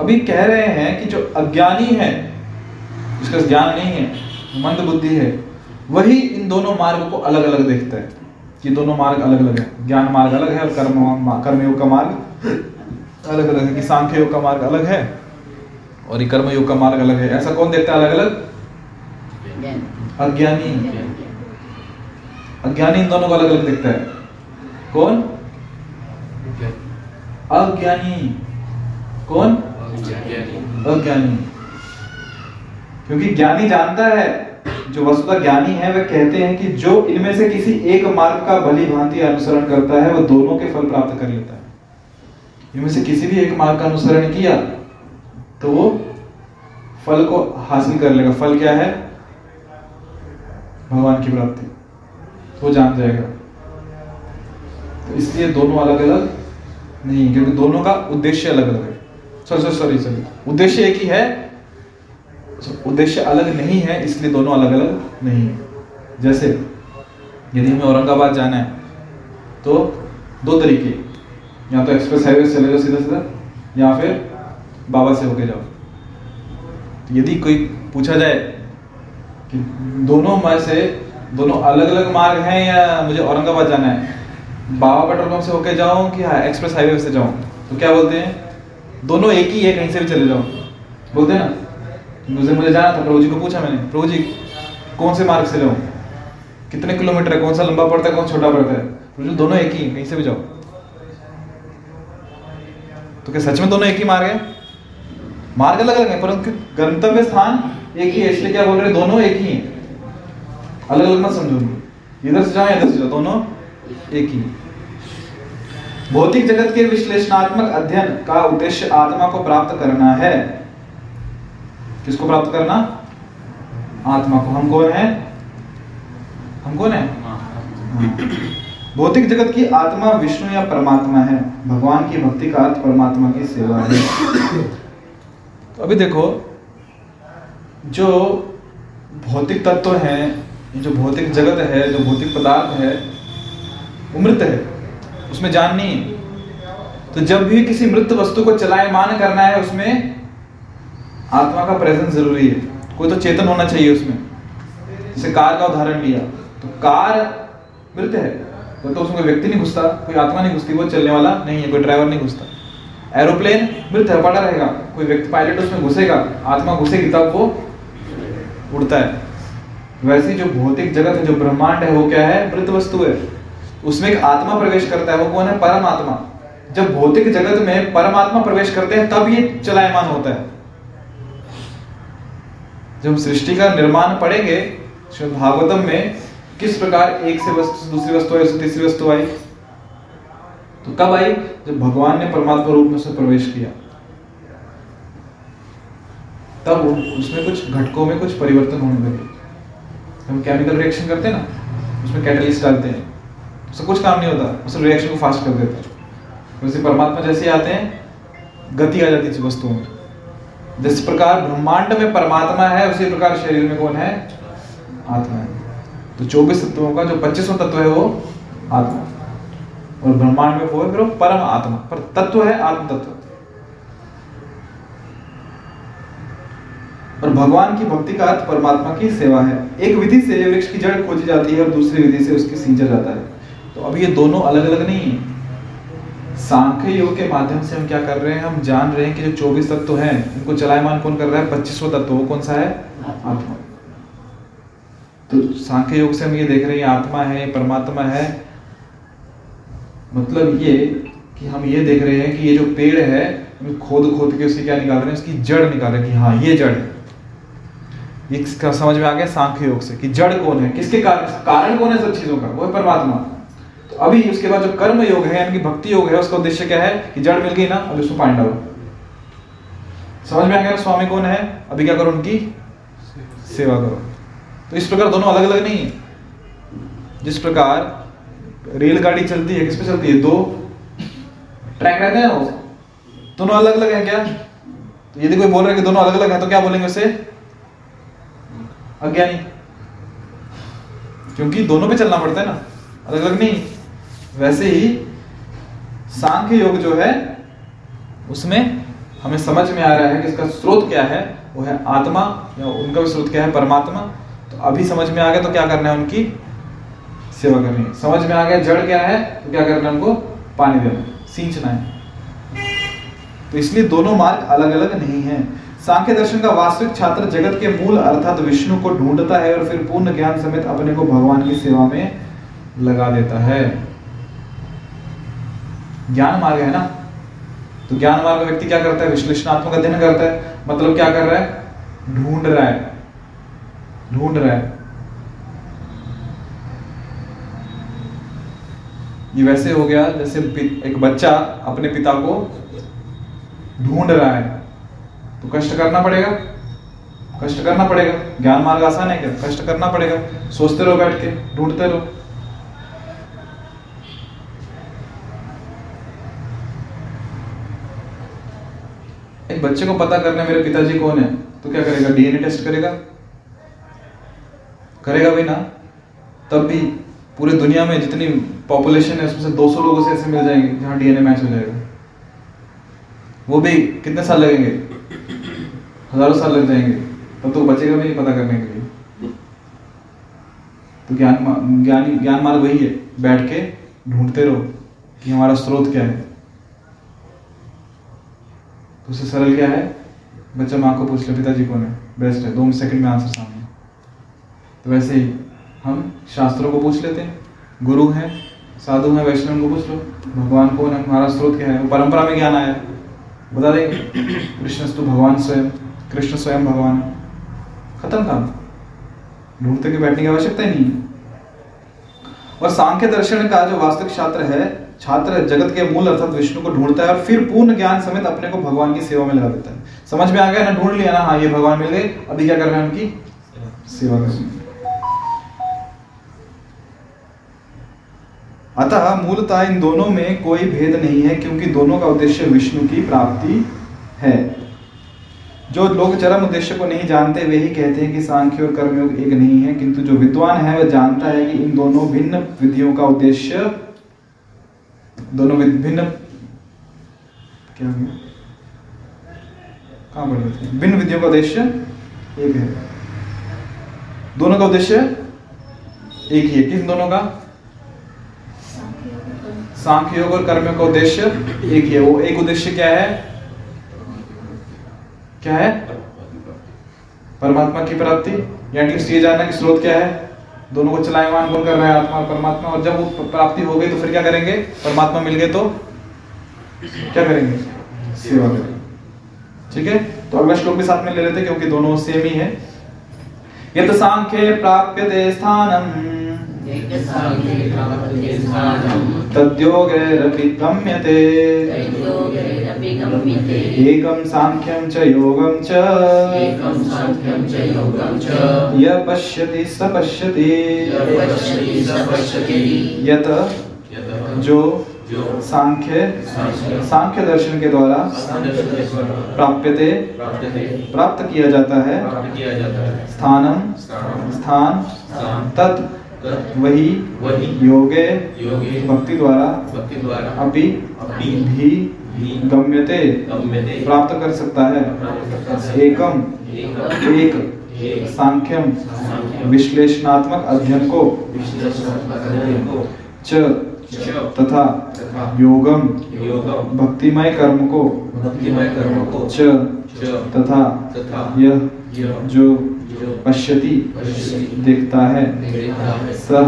Speaker 1: अभी कह रहे हैं कि जो अज्ञानी है, जिसका ज्ञान नहीं है मंद बुद्धि है, वही इन दोनों मार्ग को अलग अलग देखता है। कि दोनों मार्ग अलग अलग है। ज्ञान मार्ग अलग है और कर्म कर्मयोग का मार्ग अलग अलग है। कि सांख्य योग का मार्ग अलग है और ये कर्म योग का मार्ग अलग है। ऐसा कौन देखता है अलग अलग? अज्ञानी। अज्ञानी। इन दोनों को अलग अलग देखता है। कौन? अज्ञानी। कौन? अज्ञानी। क्योंकि ज्ञानी जानता है जो वस्तुतः ज्ञानी है वह कहते हैं कि जो इनमें से किसी एक मार्ग का भली भांति अनुसरण करता है वह दोनों के फल प्राप्त कर लेता है। इनमें से किसी भी एक मार्ग का अनुसरण किया तो वो फल को हासिल कर लेगा फल क्या है? भगवान की प्राप्ति। वो जान जाएगा। तो इसलिए दोनों अलग अलग नहीं क्योंकि दोनों का उद्देश्य अलग अलग है। सॉरी सॉरी सॉरी सॉरी उद्देश्य एक ही है। उद्देश्य अलग नहीं है, इसलिए दोनों अलग अलग नहीं है। जैसे यदि हमें औरंगाबाद जाना है तो दो तरीके या तो एक्सप्रेस हाईवे से चले जाओ सीधा सीधा या फिर बाबा से होके जाओ। तो यदि कोई पूछा जाए कि दोनों में से, दोनों अलग अलग मार्ग हैं या मुझे औरंगाबाद जाना है, बाबा पेट्रोल पंप से होके जाऊँ कि हाँ एक्सप्रेस हाईवे से जाऊँ तो क्या बोलते हैं? दोनों एक ही है, कहीं से भी चले जाओ। बोलते हैं ना, मुझे मुझे जाना था, प्रभु जी को पूछा मैंने, प्रभु जी, कौन से मार्ग से जाऊँ? कितने किलोमीटर है, कौन सा लंबा पड़ता है, कौन छोटा पड़ता है? प्रभु जी, दोनों एक ही, कहीं से भी जाओ। तो क्या सच में दोनों एक ही मार्ग है? मार्ग अलग अलग है परंतु गंतव्य स्थान एक ही है इसलिए क्या बोल रहे हैं दोनों एक ही हैं। अलग अलग मत समझो इधर से जाओ इधर से जाओ दोनों एक ही भौतिक जगत के विश्लेषणात्मक अध्ययन का उद्देश्य आत्मा को प्राप्त करना है। किसको प्राप्त करना? आत्मा को। हम कौन है? हम कौन है। भौतिक जगत की आत्मा विष्णु या परमात्मा है। भगवान की भक्ति का अर्थ परमात्मा की सेवा है। तो अभी देखो, जो भौतिक तत्व है, जो भौतिक जगत है, जो भौतिक पदार्थ है मृत है। उसमें जान नहीं है। तो जब भी किसी मृत वस्तु को चलायमान करना है, उसमें आत्मा का प्रेजेंस ज़रूरी है। कोई तो चेतन होना चाहिए उसमें। जैसे कार का उदाहरण लिया। तो कार मृत है। तो, तो उसमें कोई व्यक्ति नहीं घुसता कोई आत्मा नहीं घुसती वो चलने वाला नहीं है कोई ड्राइवर नहीं घुसता। एरोप्लेन है पड़ा रहेगा कोई व्यक्ति पायलट उसमें घुसेगा आत्मा घुसेगी तब वो उड़ता है। वैसे जो भौतिक जगत है जो ब्रह्मांड है वो क्या है? मृत वस्तु है। उसमें एक आत्मा प्रवेश करता है वो कौन है? परमात्मा। जब भौतिक जगत में परमात्मा प्रवेश करते हैं तब ये चलायमान होता है। जब सृष्टि का निर्माण पढ़ेंगे भागवतम में किस प्रकार एक से वस्तु, दूसरी वस्तु आई तीसरी वस्तु आई? तो कब आई? जब भगवान ने परमात्मा रूप में से प्रवेश किया। तब उसमें कुछ घटकों में कुछ परिवर्तन होने लगे। हम केमिकल रिएक्शन करते हैं ना, उसमें कैटलिस्ट डालते हैं। उससे कुछ काम नहीं होता उससे रिएक्शन को फास्ट कर देता है। वैसे परमात्मा जैसे आते हैं, गति आ जाती है वस्तुओं में। जिस प्रकार ब्रह्मांड में परमात्मा है, उसी प्रकार शरीर में कौन है? आत्मा है। तो चौबीस तत्वों का, जो पच्चीसों तत्व है वो आत्मा। और ब्रह्मांड में वो है परम आत्मा। पर तत्व है आत्म तत्व। और भगवान की भक्ति का अर्थ परमात्मा की सेवा है। एक विधि से वृक्ष की जड़ खोजी जाती है और दूसरी विधि से उसकी सींचा जाता है। तो अब ये दोनों अलग अलग नहीं है। सांख्य योग के माध्यम से हम क्या कर रहे हैं? हम जान रहे हैं कि जो चौबीस तत्व हैं, उनको चलायमान कौन कर रहा है? पच्चीसवा तत्व, वो कौन सा है? आत्मा। तो सांख्य योग से हम ये देख रहे हैं आत्मा है परमात्मा है। मतलब ये कि हम ये देख रहे हैं कि ये जो पेड़ है खोद खोद के उसकी क्या निकाल रहे हैं? उसकी जड़ निकाल रहे हैं कि हाँ ये जड़ है। ये समझ में आ गया? सांख्य योग से। कि जड़ कौन है? किसके कारण कारण कौन है सब चीज़ों का? वो है परमात्मा। तो अभी उसके बाद जो कर्म योग है, यानी कि भक्ति योग है, उसका उद्देश्य क्या है? कि जड़ मिल गई ना अभी उसको पानी डालो। समझ में आ गया? स्वामी कौन है? अभी क्या करो उनकी? सेवा करो। तो इस प्रकार दोनों अलग अलग नहीं है। जिस प्रकार रेलगाड़ी चलती है, किस पे चलती है? दो ट्रैक रहते हैं दोनों अलग अलग है क्या? तो यदि कोई बोल रहा है कि दोनों अलग अलग है तो क्या बोलेंगे उसे? अज्ञानी। क्योंकि दोनों पे चलना पड़ता है ना। अलग अलग नहीं। वैसे ही सांख्य योग जो है, उसमें हमें समझ में आ रहा है कि इसका स्रोत क्या है? वो है आत्मा या उनका भी स्रोत क्या है? परमात्मा। अभी समझ में आ गया तो क्या करना है उनकी सेवा करनी है। समझ में आ गया, जड़ क्या है तो क्या करना है उनको? पानी देना सींचना है। तो इसलिए दोनों मार्ग अलग अलग नहीं है। सांख्य दर्शन का वास्तविक छात्र जगत के मूल, अर्थात विष्णु को ढूंढता है और फिर पूर्ण ज्ञान समेत अपने को भगवान की सेवा में लगा देता है। ज्ञान मार्ग है ना? तो ज्ञान मार्ग व्यक्ति क्या करता है? विश्लेषणात्मक अध्ययन करता है। मतलब क्या कर रहा है? ढूंढ रहा है। ढूंढ रहा है। ये वैसे हो गया, जैसे एक बच्चा अपने पिता को ढूंढ रहा है। तो कष्ट करना पड़ेगा। कष्ट करना पड़ेगा। ज्ञान मार्ग आसान है क्या? कष्ट करना पड़ेगा। सोचते रहो बैठ के, ढूंढते रहो। एक बच्चे को पता करना मेरे पिताजी कौन है? तो क्या करेगा? डीएनए टेस्ट करेगा? करेगा भी ना, तब भी पूरे दुनिया में जितनी पॉपुलेशन है, उसमें से 200 लोगों से ऐसे मिल जाएँगे जहाँ डीएनए मैच हो जाएगा। वो भी कितने साल लगेंगे? हज़ारों साल लग जाएँगे। तब तो बचेगा भी नहीं पता करने के लिए। तो ज्ञान ज्ञानी, ज्ञान मार्ग वही है, बैठ के ढूंढते रहो कि हमारा स्रोत क्या है। तो उससे सरल क्या है? बच्चा माँ को पूछ ले, पिताजी कौन है बेस्ट है, दो सेकंड में आंसर सामने। तो वैसे ही हम शास्त्रों को पूछ लेते हैं। गुरु हैं, साधु हैं, वैष्णव को पूछ लो। भगवान कौन है हमारा स्रोत क्या है? वो परंपरा में ज्ञान आया। बता देंगे। कृष्ण तो भगवान स्वयं, कृष्ण स्वयं भगवान। है खत्म काम। ढूंढते के बैठने की आवश्यकता ही नहीं है। और सांख्य दर्शन का जो वास्तविक छात्र है, छात्र जगत के मूल अर्थात विष्णु को ढूंढता है और फिर पूर्ण ज्ञान समेत अपने को भगवान की सेवा में लगा देता है। समझ में आ गया ना? ढूंढ लिया ना? हाँ ये भगवान मिल गए। अभी क्या करना है उनकी? सेवा करनी अतः मूलतः इन दोनों में कोई भेद नहीं है, क्योंकि दोनों का उद्देश्य विष्णु की प्राप्ति है। जो लोग चरम उद्देश्य को नहीं जानते, वे ही कहते हैं कि सांख्य और कर्मयोग एक नहीं है, किंतु जो विद्वान है वह जानता है कि इन दोनों भिन्न विधियों का उद्देश्य दोनों भिन्न क्या हो गया? कहाँ पढ़ रहे भिन्न विधियों का उद्देश्य एक है। दोनों का उद्देश्य एक ही है। किस दोनों का? सांख्य योग और कर्म का उद्देश्य एक ही है। वो एक उद्देश्य क्या है? क्या है? परमात्मा की प्राप्ति। या टीस्ट ये जानना कि स्रोत क्या है? दोनों को चलायमान कौन कर रहा है? आत्मा और परमात्मा। और जब वो प्राप्ति हो गई तो फिर क्या करेंगे? परमात्मा मिल गए तो क्या करेंगे? सेवा करेंगे। ठीक है? तो अगला श्लोक भी साथ में ले लेते क्योंकि दोनों सेम ही है। यत सांख्य प्राप्यते स्थानम। तद्योगैरपि गम्यते। एकं सांख्यं च योगं च। य पश्यति स पश्यति। यत जो सांख्य सांख्य। दर्शन के द्वारा प्राप्यते। प्राप्त किया जाता है। स्थानम। स्थान। तत् वही वही योगे योगे भक्ति द्वारा भक्ति द्वारा अभी अभी भी गम्यते प्राप्त कर सकता है। एकम एक सांख्यम विश्लेषणात्मक अध्ययन को च तथा योगम भक्तिमय कर्म को च तथा यह जो पश्यति देखता है। सह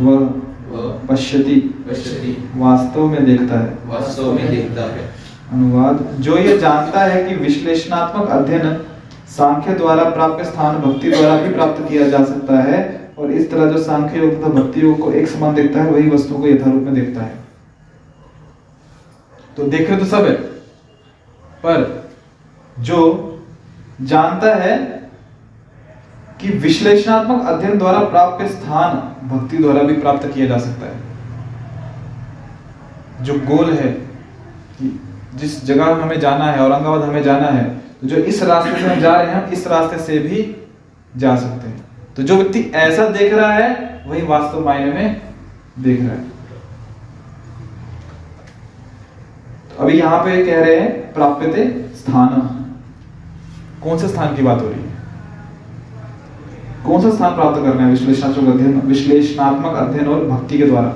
Speaker 1: वह पश्यति वास्तव में देखता है।
Speaker 2: वास्तव में देखता है।
Speaker 1: अनुवाद जो ये जानता है कि विश्लेषणात्मक अध्ययन सांख्य द्वारा प्राप्त स्थान भक्ति द्वारा भी प्राप्त किया जा सकता है और इस तरह जो सांख्य योग तथा भक्ति योग को एक समान देखता है वही वस्तु को यथारूप में देखता है। तो देखे तो सब है। पर जो जानता है कि विश्लेषणात्मक अध्ययन द्वारा प्राप्त स्थान भक्ति द्वारा भी प्राप्त किया जा सकता है। जो गोल है, कि जिस जगह हमें जाना है, औरंगाबाद हमें जाना है तो जो इस रास्ते से हम जा रहे हैं इस रास्ते से भी जा सकते हैं। तो जो व्यक्ति ऐसा देख रहा है, वही वास्तव मायने में देख रहा है। तो अभी यहाँ पे कह रहे हैं, प्राप्यते स्थान कौन से स्थान की बात हो रही है? कौन सा स्थान प्राप्त करना है? विश्लेषणात्मक अध्ययन विश्लेषणात्मक अध्ययन और भक्ति के द्वारा।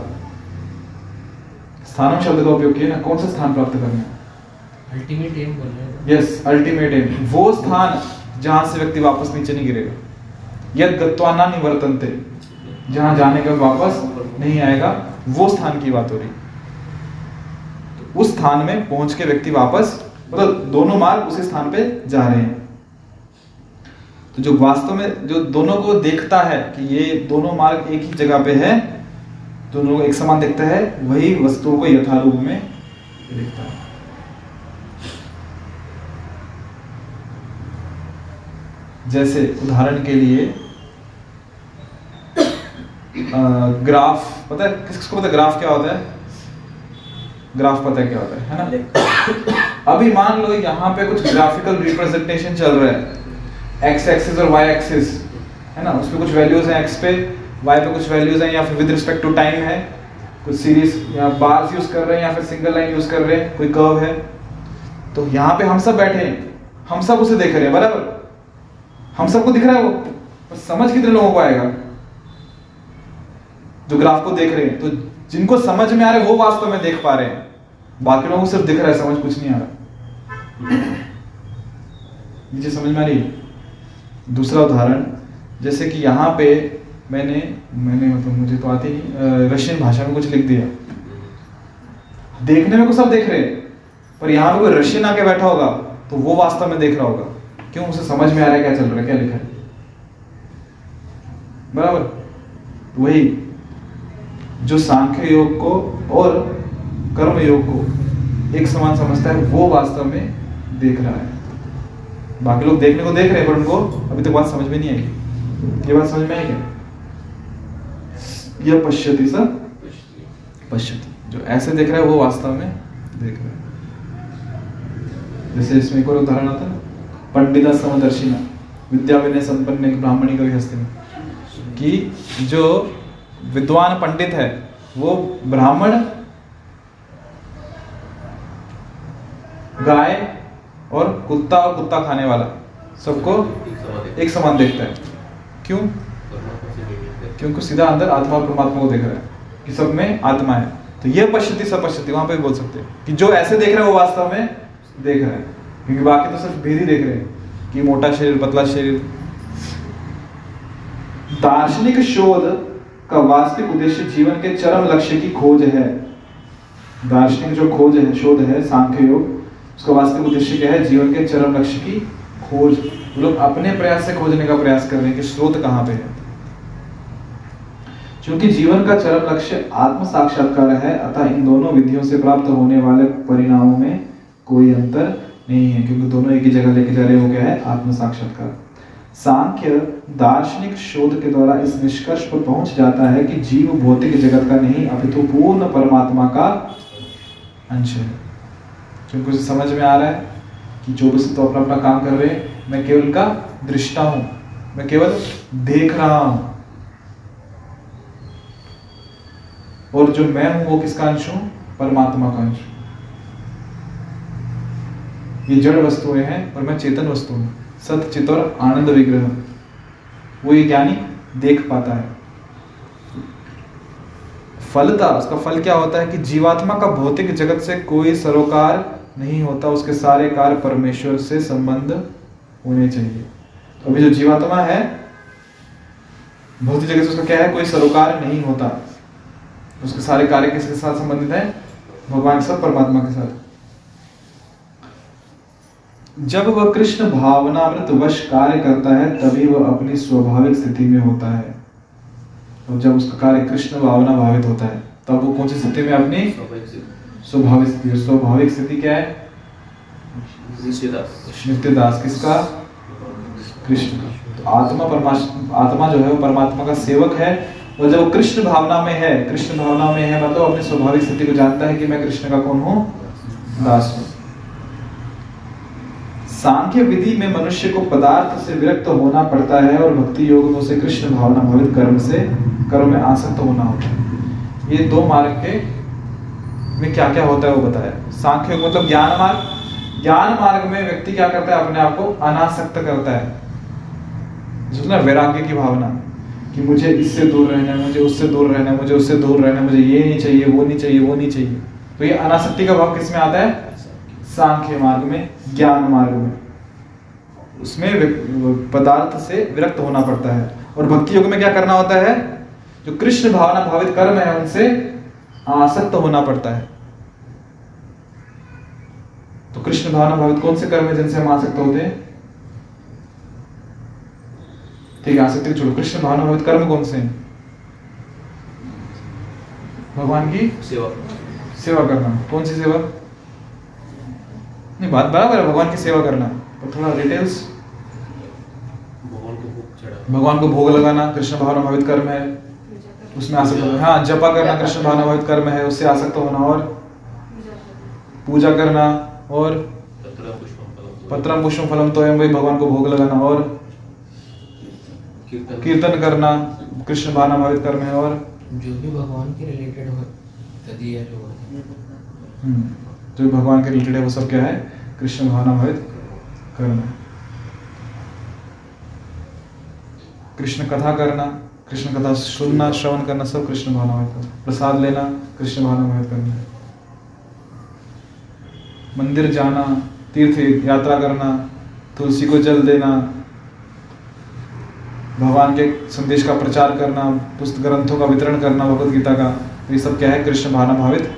Speaker 1: स्थानम शब्द का उपयोग किया ना कौन सा स्थान प्राप्त करना है?
Speaker 3: अल्टीमेट एम बोल रहे
Speaker 1: यस अल्टीमेट एम वो स्थान जहाँ से व्यक्ति वापस नीचे नहीं गिरेगा। यद गत्वाना निवर्तनते। जहाँ जाने के वापस नहीं आएगा वो स्थान की बात हो रही। तो उस स्थान में पहुँच के व्यक्ति वापस मतलब दोनों मार्ग उसी स्थान पे जा रहे हैं। तो जो वास्तव में जो दोनों को देखता है कि ये दोनों मार्ग एक ही जगह पे है दोनों को एक समान देखता है वही वस्तुओं को यथारूप में देखता है। जैसे उदाहरण के लिए ग्राफ पता है किस किसको पता है ग्राफ क्या होता है? ग्राफ पता है क्या होता है है ना? अभी मान लो यहाँ पे कुछ ग्राफिकल रिप्रेजेंटेशन चल रहा है। एक्स एक्सिस और वाई एक्सिस है ना? उसमें कुछ वैल्यूज़ हैं एक्स पे वाई पे कुछ वैल्यूज़ हैं, या फिर विद रिस्पेक्ट टू टाइम है। कुछ सीरीज़ या बार्स यूज़ कर रहे हैं, या फिर सिंगल लाइन यूज़ कर रहे हैं, कोई कर्व है। तो यहाँ पे हम सब बैठे हैं। हम सब उसे देख रहे हैं, बराबर? हम सबको दिख रहा है वो? पर समझ कितने लोगों को आएगा? जो ग्राफ को देख रहे हैं। तो जिनको समझ में आ रहा वो वास्तव में देख पा रहे हैं। बाकी लोगों को सिर्फ़ दिख रहा है, समझ कुछ नहीं आ रहा। नीचे समझ में आ रही है? दूसरा उदाहरण, जैसे कि यहाँ पे मैंने मैंने मतलब मुझे तो आती नहीं रशियन भाषा में कुछ लिख दिया। देखने में को सब देख रहे हैं, पर यहाँ पे कोई रशियन आके बैठा होगा तो वो वास्तव में देख रहा होगा। क्यों? उसे समझ में आ रहा है क्या चल रहा है, क्या लिखा है। बराबर? तो वही, जो सांख्य योग को और कर्म योग को एक समान समझता है, वो वास्तव में देख रहा है। बाकी लोग देखने को देख रहे हैं पर उनको अभी तक बात समझ में नहीं आई। ये बात समझ में आई क्या? यह पश्यति, सर? पश्यति। जो ऐसे देख रहा है, वो वास्तव में देख रहा है। जैसे इसमें एक और उदाहरण आता है, पंडिता समदर्शिना विद्या विनय संपन्न एक ब्राह्मणी कवि हस्ती में, कि जो विद्वान पंडित है, वो ब्राह्मण गाय और कुत्ता और कुत्ता खाने वाला। सबको एक समान देखता है। क्यों? क्योंकि सीधा अंदर आत्मा और परमात्मा को देख रहा है कि सब में आत्मा है। तो ये सब पश्यति वहाँ पे बोल सकते हैं कि जो ऐसे देख रहा है, वो वास्तव में देख रहा है। क्योंकि बाकी तो सिर्फ़ भेद ही देख रहे हैं कि मोटा शरीर, पतला शरीर। दार्शनिक शोध का वास्तविक उद्देश्य जीवन के चरम लक्ष्य की खोज है। दार्शनिक जो खोज है, शोध है, सांख्य योग उसका वास्तविक उद्देश्य क्या है? जीवन के चरम लक्ष्य की खोज। लोग अपने प्रयास से खोजने का प्रयास कर रहे हैं कि स्रोत कहाँ पे है। क्योंकि जीवन का चरम लक्ष्य आत्म साक्षात्कार है, अतः इन दोनों विधियों से प्राप्त होने वाले परिणामों में कोई अंतर नहीं है, क्योंकि दोनों एक ही जगह लेके जा रहे हो क्या है? आत्म साक्षात्कार। सांख्य दार्शनिक शोध के द्वारा इस निष्कर्ष पर पहुँच जाता है कि जीव भौतिक जगत का नहीं, अपितु पूर्ण परमात्मा का अंश है। उसे समझ में आ रहा है कि जो भी तो अपना अपना काम कर रहे हैं, मैं केवल का दृष्टा हूँ। मैं केवल देख रहा हूँ। और जो मैं हूँ, वो किसका अंश हूँ? परमात्मा का अंश ये जड़ वस्तुएँ हैं और मैं चेतन वस्तु हूँ। सत चित और आनंद विग्रह। वो ये ज्ञानी देख पाता है। फलता, उसका फल क्या होता है कि जीवात्मा का भौतिक जगत से कोई सरोकार नहीं होता उसके सारे कार्य परमेश्वर से संबंध होने चाहिए। तो अभी जो जीवात्मा है, भौतिक जगत से उसका क्या है? कोई सरोकार नहीं होता। उसके सारे कार्य किसके साथ संबंधित है? भगवान साथ परमात्मा के साथ। जब वह कृष्ण भावनामृत वश कार्य करता है, तभी वह अपनी स्वाभाविक स्थिति में होता है। और जब उसका कार्य कृष्ण भावना भावित होता है, तब वो कौन सी स्थिति में अपनी? स्वाभाविक स्थिति स्वाभाविक स्थिति क्या है? नित्य दास किसका? कृष्ण का। तो आत्मा परमात्मा आत्मा जो है वो परमात्मा का सेवक है और जब कृष्ण भावना में है कृष्ण भावना में है मतलब अपनी स्वाभाविक स्थिति को जानता है कि मैं कृष्ण का कौन हूँ? दास हूँ। सांख्य विधि में मनुष्य को पदार्थ से विरक्त होना पड़ता है और भक्ति योग में उसे कृष्ण भावना भावित कर्म से कर्म में आसक्त होना होता है। ये दो मार्ग के में क्या क्या होता है वो बताया। सांख्य मतलब ज्ञान मार्ग। ज्ञान मार्ग में व्यक्ति क्या करता है? अपने आप को अनासक्त करता है। जितना वैराग्य की भावना कि मुझे इससे दूर रहना है, मुझे उससे दूर रहना है, मुझे उससे दूर रहना है, मुझे ये नहीं चाहिए, वो नहीं चाहिए, वो नहीं चाहिए। तो ये अनासक्ति का भाव किसमें आता है? सांख्य मार्ग में, ज्ञान मार्ग में। उसमें पदार्थ से विरक्त होना पड़ता है। और भक्ति योग में क्या करना होता है? जो कृष्ण भावना भावित कर्म है, उनसे आसक्त होना पड़ता है। तो कृष्ण भावना भावित कौन से कर्म है जिनसे हम आसक्त होते हैं? ठीक है आसक्ति छोड़ो। कृष्ण भावना भावित कर्म कौन से हैं? भगवान की
Speaker 2: सेवा।
Speaker 1: सेवा करना। कौन सी सेवा? नहीं बात बराबर है भगवान की सेवा करना। पर थोड़ा डिटेल्स
Speaker 2: भगवान को भोग
Speaker 1: भगवान को भोग लगाना कृष्ण भावना भावित कर्म है। उसमें आसक्त होना हाँ। जपा करना कृष्ण भावना भावित कर्म है उससे आसक्त होना और? पूजा करना और? पत्रम पुष्पम फलम तो वही भगवान को भोग लगाना और?
Speaker 2: कीर्तन।
Speaker 1: कीर्तन करना कृष्ण भावना भावित कर्म है और?
Speaker 3: जो भी भगवान के रिलेटेड हो तदीय जो है
Speaker 1: हम्म, जो भी भगवान के रिलेटेड है वो सब क्या है? कृष्ण भावना भावित कर्म है। कृष्ण कथा करना कृष्ण कथा सुनना, श्रवण करना, सब कृष्ण भावना भावित कर्म प्रसाद लेना, कृष्ण भावना कर्म है मंदिर जाना, तीर्थ यात्रा करना, तुलसी को जल देना, भगवान के संदेश का प्रचार करना पुस्तक ग्रंथों का वितरण करना, भगवत गीता का तो ये सब क्या है? कृष्ण भावना भावित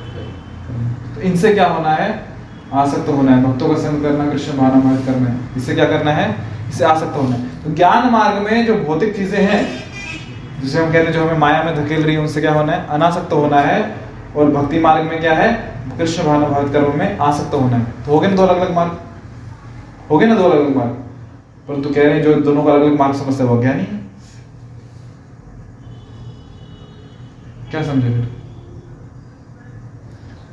Speaker 1: तो इनसे क्या होना है? आसक्त होना है। भक्तों का संग करना, कृष्ण भावना भावित कर्म है। इससे क्या करना है? इससे आसक्त होना है। तो ज्ञान मार्ग में जो भौतिक चीज़ें हैं जिसे हम कहते हैं, जो हमें माया में धकेल रही है, उनसे क्या होना है? अनासक्त होना है। और भक्ति मार्ग में क्या है? कृष्ण भावना भावित कर्म में आसक्त होना है। तो हो गए ना दो अलग अलग मार्ग? हो गए ना दो अलग अलग मार्ग परंतु कह रहे हैं, जो दोनों का अलग अलग मार्ग समझते हैं, वो ज्ञानी है? क्या समझे फिर?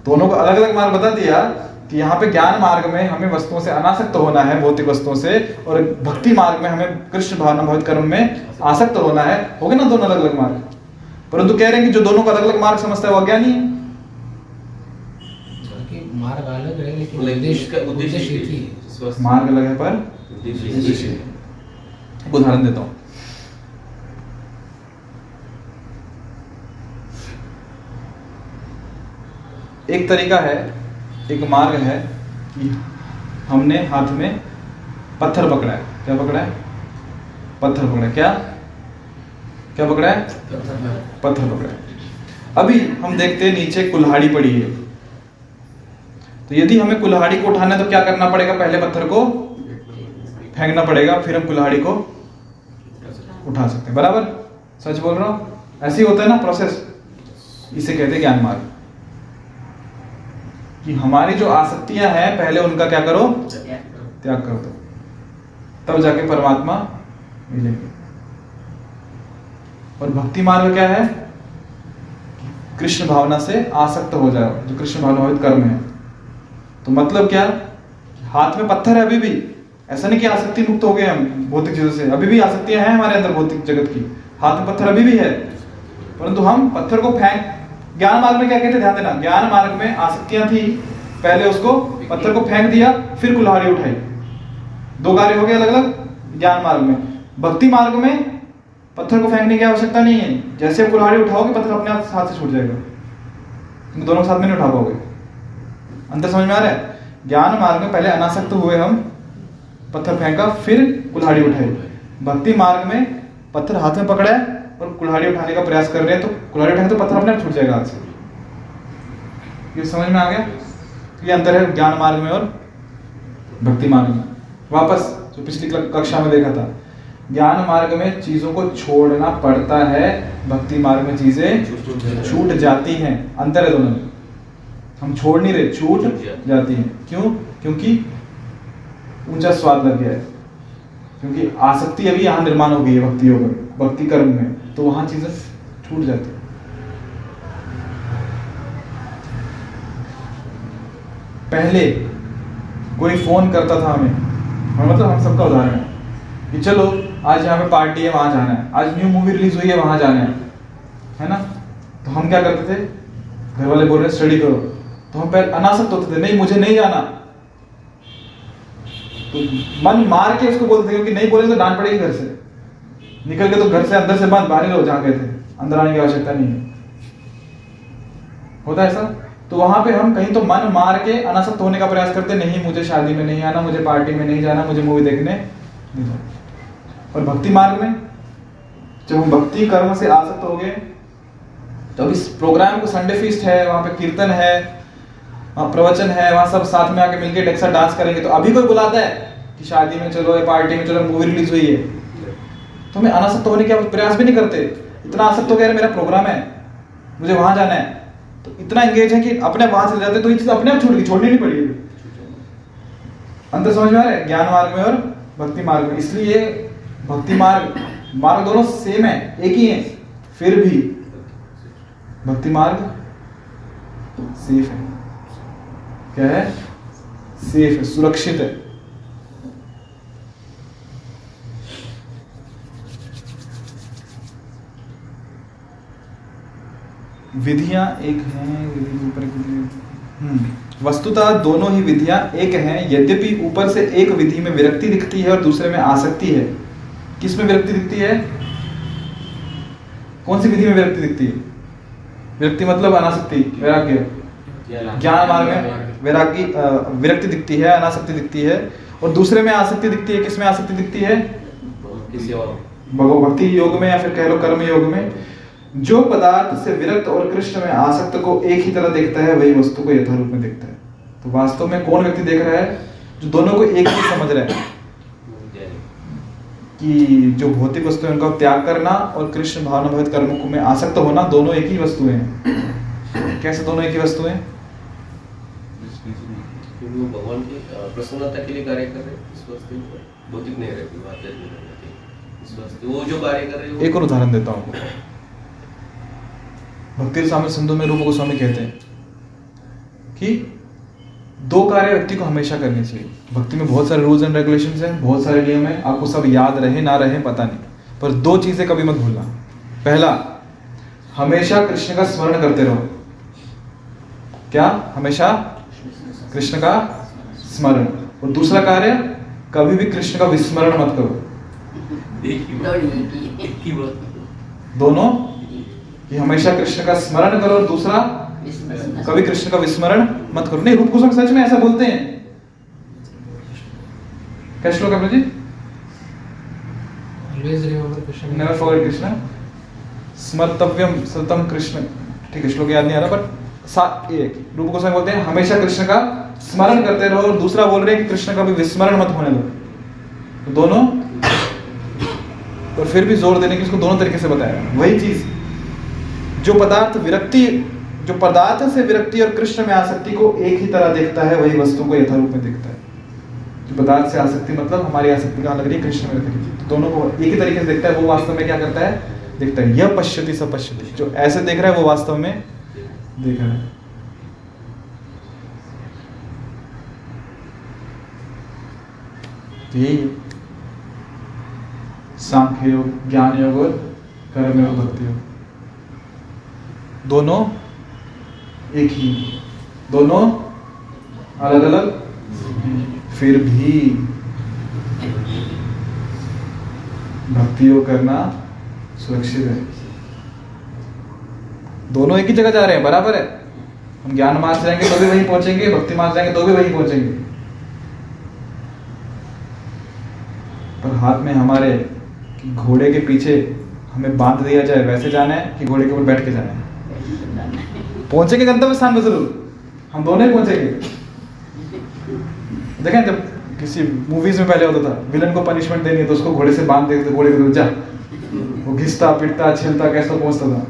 Speaker 1: दोनों का अलग अलग मार्ग बता दिया। कि यहाँ पे ज्ञान मार्ग में हमें वस्तुओं से अनासक्त होना है भौतिक वस्तुओं से और भक्ति मार्ग में हमें कृष्ण भावना भावित कर्म में आसक्त होना है। हो गए ना दोनों अलग अलग मार्ग? परंतु कह रहे हैं कि जो दोनों का अलग अलग मार्ग समझता है वो अज्ञानी है।
Speaker 3: मार्ग अलग है लेकिन उद्देश्य।
Speaker 1: मार्ग अलग है पर उदाहरण देता हूँ। एक तरीका है एक मार्ग है कि हमने हाथ में पत्थर पकड़ा है। क्या पकड़ा है? पत्थर पकड़ा क्या? क्या पकड़ा है? पत्थर पकड़ा है। अभी हम देखते हैं नीचे कुल्हाड़ी पड़ी है। तो यदि हमें कुल्हाड़ी को उठाना है तो क्या करना पड़ेगा? पहले पत्थर को फेंकना पड़ेगा, फिर हम कुल्हाड़ी को उठा सकते हैं। बराबर? सच बोल रहा हूँ? ऐसे ही होता है ना प्रोसेस इसे कहते हैं ज्ञान मार्ग। कि हमारी जो आसक्तियाँ हैं, पहले उनका क्या करो? त्याग कर दो। तब जाके परमात्मा मिलेंगे। और भक्ति मार्ग क्या है? कृष्ण भावना से आसक्त हो जाओ, जो कृष्ण भावनावित कर्म है। तो मतलब क्या? हाथ में पत्थर है अभी भी। ऐसा नहीं कि आसक्ति मुक्त हो गए हम भौतिक चीज़ों से। अभी भी आसक्तियाँ हैं हमारे अंदर भौतिक जगत की। हाथ में पत्थर अभी भी है। परंतु हम पत्थर को फेंक ज्ञान मार्ग में क्या कहते ध्यान देना। ज्ञान मार्ग में आसक्तियाँ थी। पहले उसको पत्थर को फेंक दिया, फिर कुल्हाड़ी उठाई। दो कार्य हो गए अलग अलग ज्ञान मार्ग में। भक्ति मार्ग में पत्थर को फेंकने की आवश्यकता नहीं है। जैसे आप कुल्हाड़ी उठाओगे, पत्थर अपने आप हाथ से छूट जाएगा। तुम दोनों साथ में नहीं उठा पाओगे। अंतर समझ में आ रहा है? ज्ञान मार्ग में पहले अनासक्त हुए हम। पत्थर फेंका, फिर कुल्हाड़ी उठाई। भक्ति मार्ग में पत्थर हाथ में पकड़ा है। और कुल्हाड़ी उठाने का प्रयास कर रहे हैं तो कुल्हाड़ी उठाएँगे तो पत्थर अपने आप छूट जाएगा हाथ से। ये समझ में आ गया? ये अंतर है ज्ञान मार्ग में और भक्ति मार्ग में। वापस जो पिछली कक्षा में देखा था। ज्ञान मार्ग में चीज़ों को छोड़ना पड़ता है भक्ति मार्ग में चीज़ें छूट जाती हैं। अंतर है दोनों में। हम छोड़ नहीं रहे छूट जाती हैं। क्यों? क्योंकि ऊँचा स्वाद लग गया है। क्योंकि आसक्ति अभी यहाँ निर्माण हो गई है भक्ति योग भक्ति कर्म में। तो वहाँ चीज़ें छूट जाती पहले कोई फ़ोन करता था हमें मतलब हम सबका उदाहरण है, कि चलो, आज यहाँ पे पार्टी है, वहाँ जाना है। आज न्यू मूवी रिलीज़ हुई है, वहाँ जाना है। है ना? तो हम क्या करते थे? घर वाले बोल रहे स्टडी करो। तो हम पहले अनासक्त होते थे, नहीं, मुझे नहीं जाना। तो मन मार के उसको बोलते थे, क्योंकि नहीं बोले तो डांट पड़ेगी घर से। निकल के तो घर से अंदर से बंद बाहर रहो जहाँ गए थे। अंदर आने की आवश्यकता नहीं है। होता है ऐसा? तो वहाँ पे हम कहीं तो मन मार के अनासक्त होने का प्रयास करते, नहीं, मुझे शादी में नहीं आना, मुझे पार्टी में नहीं जाना, मुझे मूवी देखने नहीं जाना। और भक्ति मार्ग में, जब हम भक्ति कर्म से आसक्त हो गए तो इस प्रोग्राम को संडे फीस्ट है, वहाँ पे कीर्तन है, वहाँ प्रवचन है, वहाँ सब साथ में आके मिलके एक साथ डांस करेंगे। तो अभी कोई बुलाता है कि शादी में चलो या पार्टी में चलो, मूवी रिलीज़ हुई है। तो हमें अनासक्त होने के प्रयास भी नहीं करते। इतना आसक्त हो गया मेरा प्रोग्राम है, मुझे वहाँ जाना है। तो इतना एंगेज है कि अपने वहाँ चले जाते तो ये चीज़ अपने आप छूट गई, छोड़नी नहीं पड़ी अंतर समझ में आ रहा है? ज्ञान मार्ग में और भक्ति मार्ग में। इसलिए भक्ति मार्ग मार्ग दोनों सेम है, एक ही है, फिर भी भक्ति मार्ग सेफ़ है। क्या है? सेफ़ है, सुरक्षित है। विधियाँ एक हैं ऊपर हम्म। वस्तुतः दोनों ही विधियाँ एक हैं यद्यपि ऊपर से एक विधि में विरक्ति दिखती है और दूसरे में आसक्ति है। किसमें विरक्ति दिखती है? कौन सी विधि में विरक्ति दिखती है? विरक्ति मतलब अनासक्ति वैराग्य। ज्ञान मार्ग में वैरागी विरक्ति दिखती है अनासक्ति दिखती है। और दूसरे में आसक्ति दिखती है किसमें आसक्ति दिखती है?
Speaker 2: किसी और
Speaker 1: भक्ति योग में या फिर कह लो कर्म योग में। जो पदार्थ से विरक्त और कृष्ण में आसक्त को एक ही तरह देखता है वही वस्तु को यथारूप में देखता है। तो वास्तव में कौन व्यक्ति देख रहा है? जो दोनों को एक ही समझ रहा है। कि जो भौतिक वस्तु है उनका त्याग करना और कृष्ण भावना भवित कर्म में आसक्त होना दोनों एक ही वस्तुएँ हैं। कैसे दोनों एक ही वस्तुएँ हैं?
Speaker 2: भगवान की प्रसन्नता के लिए कार्य कर रहे हैं इस वस्तु भौतिक नहीं रहती नहीं रहती। इस वस्तु वो जो कार्य कर रहे हैं
Speaker 1: एक और उदाहरण देता हूँ। भक्ति स्वामी सिंधु में रूप गोस्वामी कहते हैं कि दो कार्य व्यक्ति को हमेशा करनी चाहिए। भक्ति में बहुत सारे रूल्स एंड रेगुलेशंस हैं बहुत सारे नियम हैं आपको सब याद रहे ना रहे पता नहीं। पर दो चीज़ें कभी मत भूलना। पहला हमेशा कृष्ण का स्मरण करते रहो। क्या? हमेशा कृष्ण का स्मरण। और दूसरा कार्य कभी भी कृष्ण का विस्मरण मत करो। दोनों कि हमेशा कृष्ण का स्मरण करो और दूसरा कभी कृष्ण का विस्मरण मत करो। नहीं रूप गोस्वामी सच में ऐसा बोलते हैं। क्या श्लोक है जी? नेवर फॉरगेट कृष्ण स्मर्तव्यम सतम कृष्ण ठीक है श्लोक याद नहीं आ रहा बट सा एक रूप गोस्वामी बोलते हैं हमेशा कृष्ण का स्मरण करते रहो और दूसरा बोल रहे हैं कृष्ण का भी विस्मरण मत होने दो। तो दोनों और फिर भी ज़ोर देने की उसको दोनों तरीके से बताया। वही चीज़ जो पदार्थ विरक्ति, जो पदार्थ से विरक्ति और कृष्ण में आसक्ति को एक ही तरह देखता है, वही वस्तु को यथारूप में देखता है। जो पदार्थ से आसक्ति मतलब हमारी आसक्ति कहाँ लग रही है कृष्ण में लग रही है तो दोनों को एक ही तरीके से देखता है, वो वास्तव में क्या करता है? देखता है, यह पश्यति सब पश्यति। जो ऐसे देख रहा है, वो वास्तव में देख रहा है। तो सांख्य योग, ज्ञान योग और कर्म योग, भक्ति योग। दोनों एक ही। दोनों अलग अलग फिर भी भक्ति योग करना सुरक्षित है। दोनों एक ही जगह जा रहे हैं, बराबर है। हम ज्ञान मार्ग जाएँगे तो भी वहीं पहुँचेंगे, भक्ति मार्ग जाएँगे तो भी वहीं पहुँचेंगे। पर हाथ में हमारे घोड़े के पीछे हमें बाँध दिया जाए, वैसे जाना है कि घोड़े के ऊपर बैठ के जाना है? पहुँचेंगे गंतव्य स्थान पर ज़रूर। हम दोनों ही पहुँचेंगे। देखें जब किसी मूवीज़ में पहले होता था विलन को पनिशमेंट देनी है तो उसको घोड़े से बाँध देते घोड़े के जा। वो घिसता, पिटता, छिलता, कैसा पहुँचता था।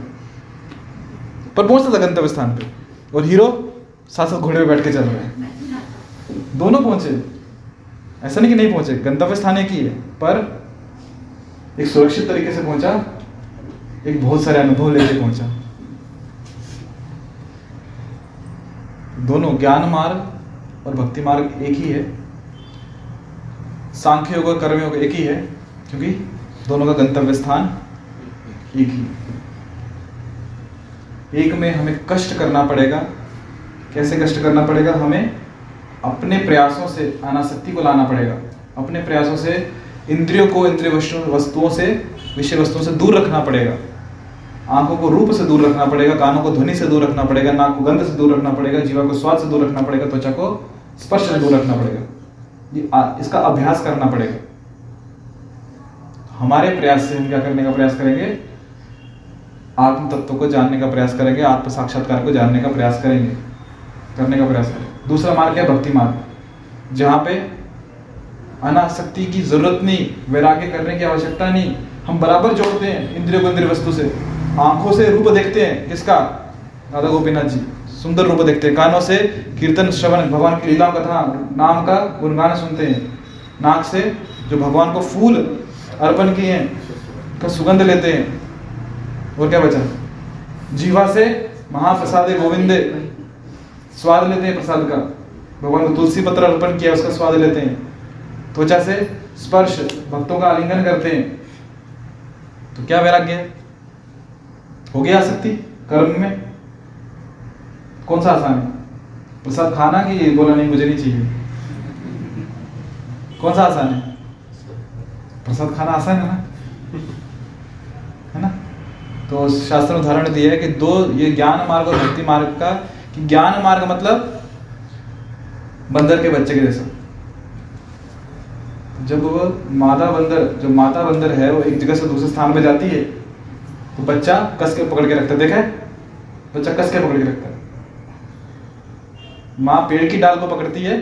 Speaker 1: पर पहुँचता था गंतव्य स्थान पे। और हीरो साथ साथ घोड़े पे बैठ के चल रहे हैं। दोनों पहुँचे। ऐसा नहीं कि नहीं पहुँचे, गंतव्य स्थान एक ही है। पर एक सुरक्षित तरीके से पहुँचा, एक बहुत सारे अनुभव लेके पहुँचा। दोनों ज्ञान मार्ग और भक्ति मार्ग एक ही है। सांख्य योग और कर्म योग एक ही है, क्योंकि दोनों का गंतव्य स्थान एक ही। एक में हमें कष्ट करना पड़ेगा। कैसे कष्ट करना पड़ेगा? हमें अपने प्रयासों से अनासक्ति को लाना पड़ेगा। अपने प्रयासों से, इंद्रियों को, इंद्रिय वस्तुओं से, विषय वस्तुओं से दूर रखना पड़ेगा। आँखों को रूप से दूर रखना पड़ेगा, कानों को ध्वनि से दूर रखना पड़ेगा, नाक को गंध से दूर रखना पड़ेगा, जीवा को स्वाद से दूर रखना पड़ेगा, त्वचा को स्पर्श से दूर रखना पड़ेगा। इसका अभ्यास करना पड़ेगा। हमारे प्रयास से हम क्या करने का प्रयास करेंगे? आत्म तत्व को जानने का प्रयास करेंगे, आत्म साक्षात्कार को जानने का प्रयास करेंगे, करने का प्रयास करेंगे। दूसरा मार्ग है भक्ति मार्ग, जहाँ पे अनासक्ति की ज़रूरत नहीं, वैराग्य करने की आवश्यकता नहीं, हम बराबर जोड़ते हैं इंद्रियों को इंद्रिय वस्तु से। आँखों से रूप देखते हैं। किसका? राधा गोपीनाथ जी। सुंदर रूप देखते हैं। कानों से कीर्तन श्रवण, भगवान की लीलाओं कथा नाम का गुणगान सुनते हैं। नाक से जो भगवान को फूल अर्पण किए हैं का सुगंध लेते हैं। और क्या बचा? जीवा से महाप्रसाद गोविंद स्वाद लेते हैं प्रसाद का। भगवान को तुलसी पत्र अर्पण किया, उसका स्वाद लेते हैं। त्वचा से स्पर्श, भक्तों का आलिंगन करते हैं। तो क्या वैराग्य है? हो गया आसक्ति कर्म में? कौन सा आसान है? प्रसाद खाना कि बोला, नहीं, मुझे नहीं चाहिए कौन सा आसान है? प्रसाद खाना आसान है ना? है ना? तो शास्त्र ने उदाहरण दिया है कि दो, ये ज्ञान मार्ग और भक्ति मार्ग का, कि ज्ञान मार्ग मतलब बंदर के बच्चे के जैसा। जब वो मादा बंदर, जो माता बंदर है, वो एक जगह से दूसरे स्थान पे जाती है तो बच्चा कस के पकड़ के रखता है? देखे। बच्चा कस के पकड़ के रखता है? माँ पेड़ की डाल को पकड़ती है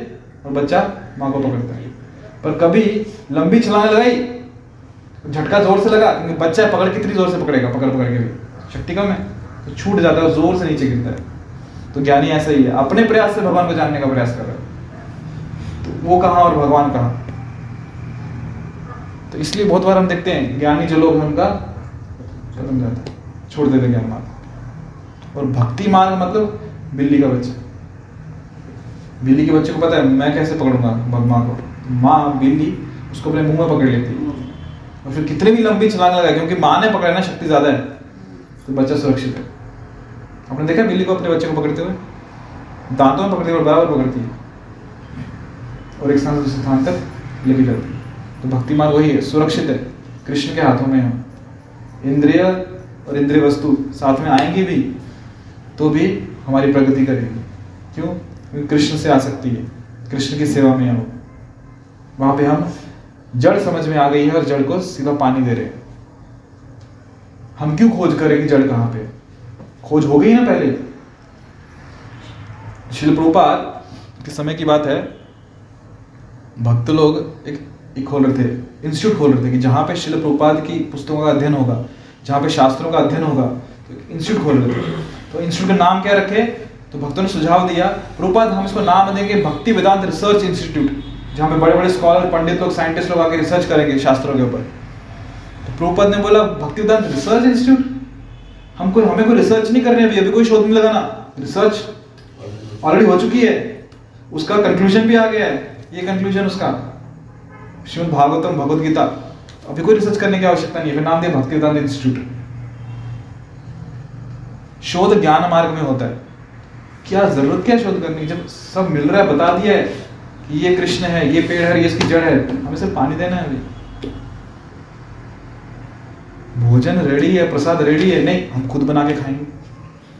Speaker 1: और बच्चा माँ को पकड़ता है। पर कभी लंबी छलांग लगाई, झटका ज़ोर से लगा, क्योंकि बच्चा पकड़ कितनी ज़ोर से पकड़ेगा? पकड़ पकड़ के भी। शक्ति कम है तो छूट जाता है ज़ोर से नीचे गिरता है। तो ज्ञानी ऐसा ही है। अपने प्रयास से भगवान को जानने का प्रयास कर रहा है। तो वो कहाँ और भगवान कहाँ? तो इसलिए बहुत बार हम देखते हैं, ज्ञानी जो लोग हैं उनका खत्म जाता है, छोड़ देते ज्ञान मार्ग और भक्ति मार्ग मतलब बिल्ली का बच्चा। बिल्ली के बच्चे को पता है, मैं कैसे पकड़ूँगा माँ को? माँ, बिल्ली, उसको अपने मुँह में पकड़ लेती है। और फिर कितने भी लंबी छलांग लगाए, क्योंकि माँ ने पकड़ना शक्ति ज़्यादा है तो बच्चा सुरक्षित है। आपने देखा बिल्ली को अपने बच्चे को पकड़ते हुए? दांतों में पकड़ती है और बराबर पकड़ती है। और एक स्थान से दूसरे स्थान तक लेके जाती है। तो भक्ति मार्ग वही है, सुरक्षित है, कृष्ण के हाथों में हम इंद्रिय और इंद्रिय वस्तु साथ में आएँगी भी तो भी हमारी प्रगति करेगी। क्यों? क्योंकि कृष्ण से आ सकती है। कृष्ण की सेवा में हम। वहाँ पे हम जड़ समझ में आ गई है और जड़ को सीधा पानी दे रहे हम क्यों खोज करें कि जड़ कहाँ पे? खोज हो गई ना पहले? शिल के समय की बात है भक्त लोग एक, एक खोल रहे थे इंस्टीट्यूट खोल रहे थे कि जहाँ पे शिल प्रभुपाद की पुस्तकों का अध्ययन होगा, जहाँ पे शास्त्रों का अध्ययन होगा तो इंस्टीट्यूट खोल रहे थे। तो इंस्टीट्यूट का नाम क्या रखे? तो भक्तों ने सुझाव दिया, प्रभुपाद, हम इसको नाम देंगे भक्ति वेदांत रिसर्च इंस्टीट्यूट जहाँ पे बड़े बड़े स्कॉलर पंडित लोग साइंटिस्ट लोग आके रिसर्च करेंगे शास्त्रों के ऊपर। तो प्रभुपद ने बोला, भक्ति वेदांत रिसर्च इंस्टीट्यूट हम कोई, हमें कोई रिसर्च नहीं करनी अभी अभी कोई शोध नहीं लगाना। रिसर्च ऑलरेडी हो चुकी है। उसका कंक्लूजन भी आ गया है। ये कंक्लूजन उसका श्रीमद भागवतम भगवत गीता अभी कोई रिसर्च करने की आवश्यकता नहीं है फिर नाम दिया भक्ति वेदांत इंस्टीट्यूट शोध ज्ञान मार्ग में होता है। क्या ज़रूरत क्या शोध करने जब सब मिल रहा है बता दिया है कि ये कृष्ण है ये पेड़ है ये इसकी जड़ है हमें सिर्फ़ पानी देना है अभी। भोजन रेडी है प्रसाद रेडी है नहीं हम खुद बना के खाएँगे।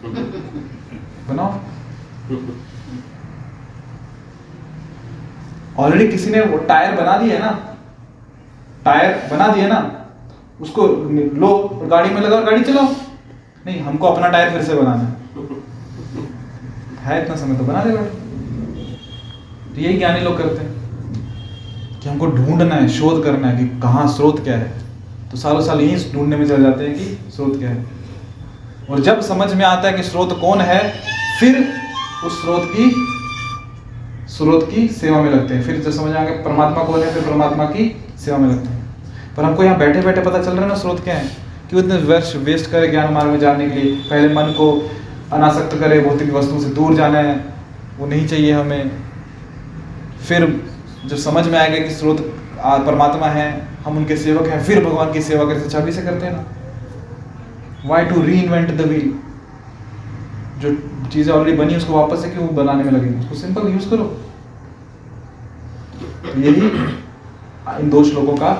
Speaker 1: बनाओ। ऑलरेडी किसी ने वो टायर बना दिया है ना? टायर बना दिया ना? उसको लो, गाड़ी में लगा और गाड़ी चलाओ। नहीं, हमको अपना टायर फिर से बनाना है। है इतना समय तो बना देगा। तो यही ज्ञानी लोग करते हैं कि हमको ढूंढना है, शोध करना है कि कहाँ स्रोत क्या है। तो सालों साल यही ढूँढने में चले जाते हैं कि स्रोत क्या है। और जब समझ में आता है कि स्रोत कौन है, फिर उस स्रोत की स्रोत की सेवा में लगते हैं। फिर जब समझ आ गया परमात्मा कौन है, फिर परमात्मा की सेवा में लगते हैं। पर हमको यहाँ बैठे बैठे पता चल रहा है ना स्रोत क्या है? क्यों इतने वर्ष वेस्ट करे ज्ञान मार्ग में जाने के लिए। पहले मन को अनासक्त करे, भौतिक वस्तुओं से दूर जाना है। वो नहीं चाहिए हमें। फिर जब समझ में आएगा कि स्रोत परमात्मा है, हम उनके सेवक हैं, फिर भगवान की सेवा करते छवि से करते हैं ना। Why to reinvent the wheel जो चीज़ें ऑलरेडी बनी उसको वापस से क्यों बनाने में लगेंगे उसको सिंपल यूज़ करो। यही इन दो श्लोकों का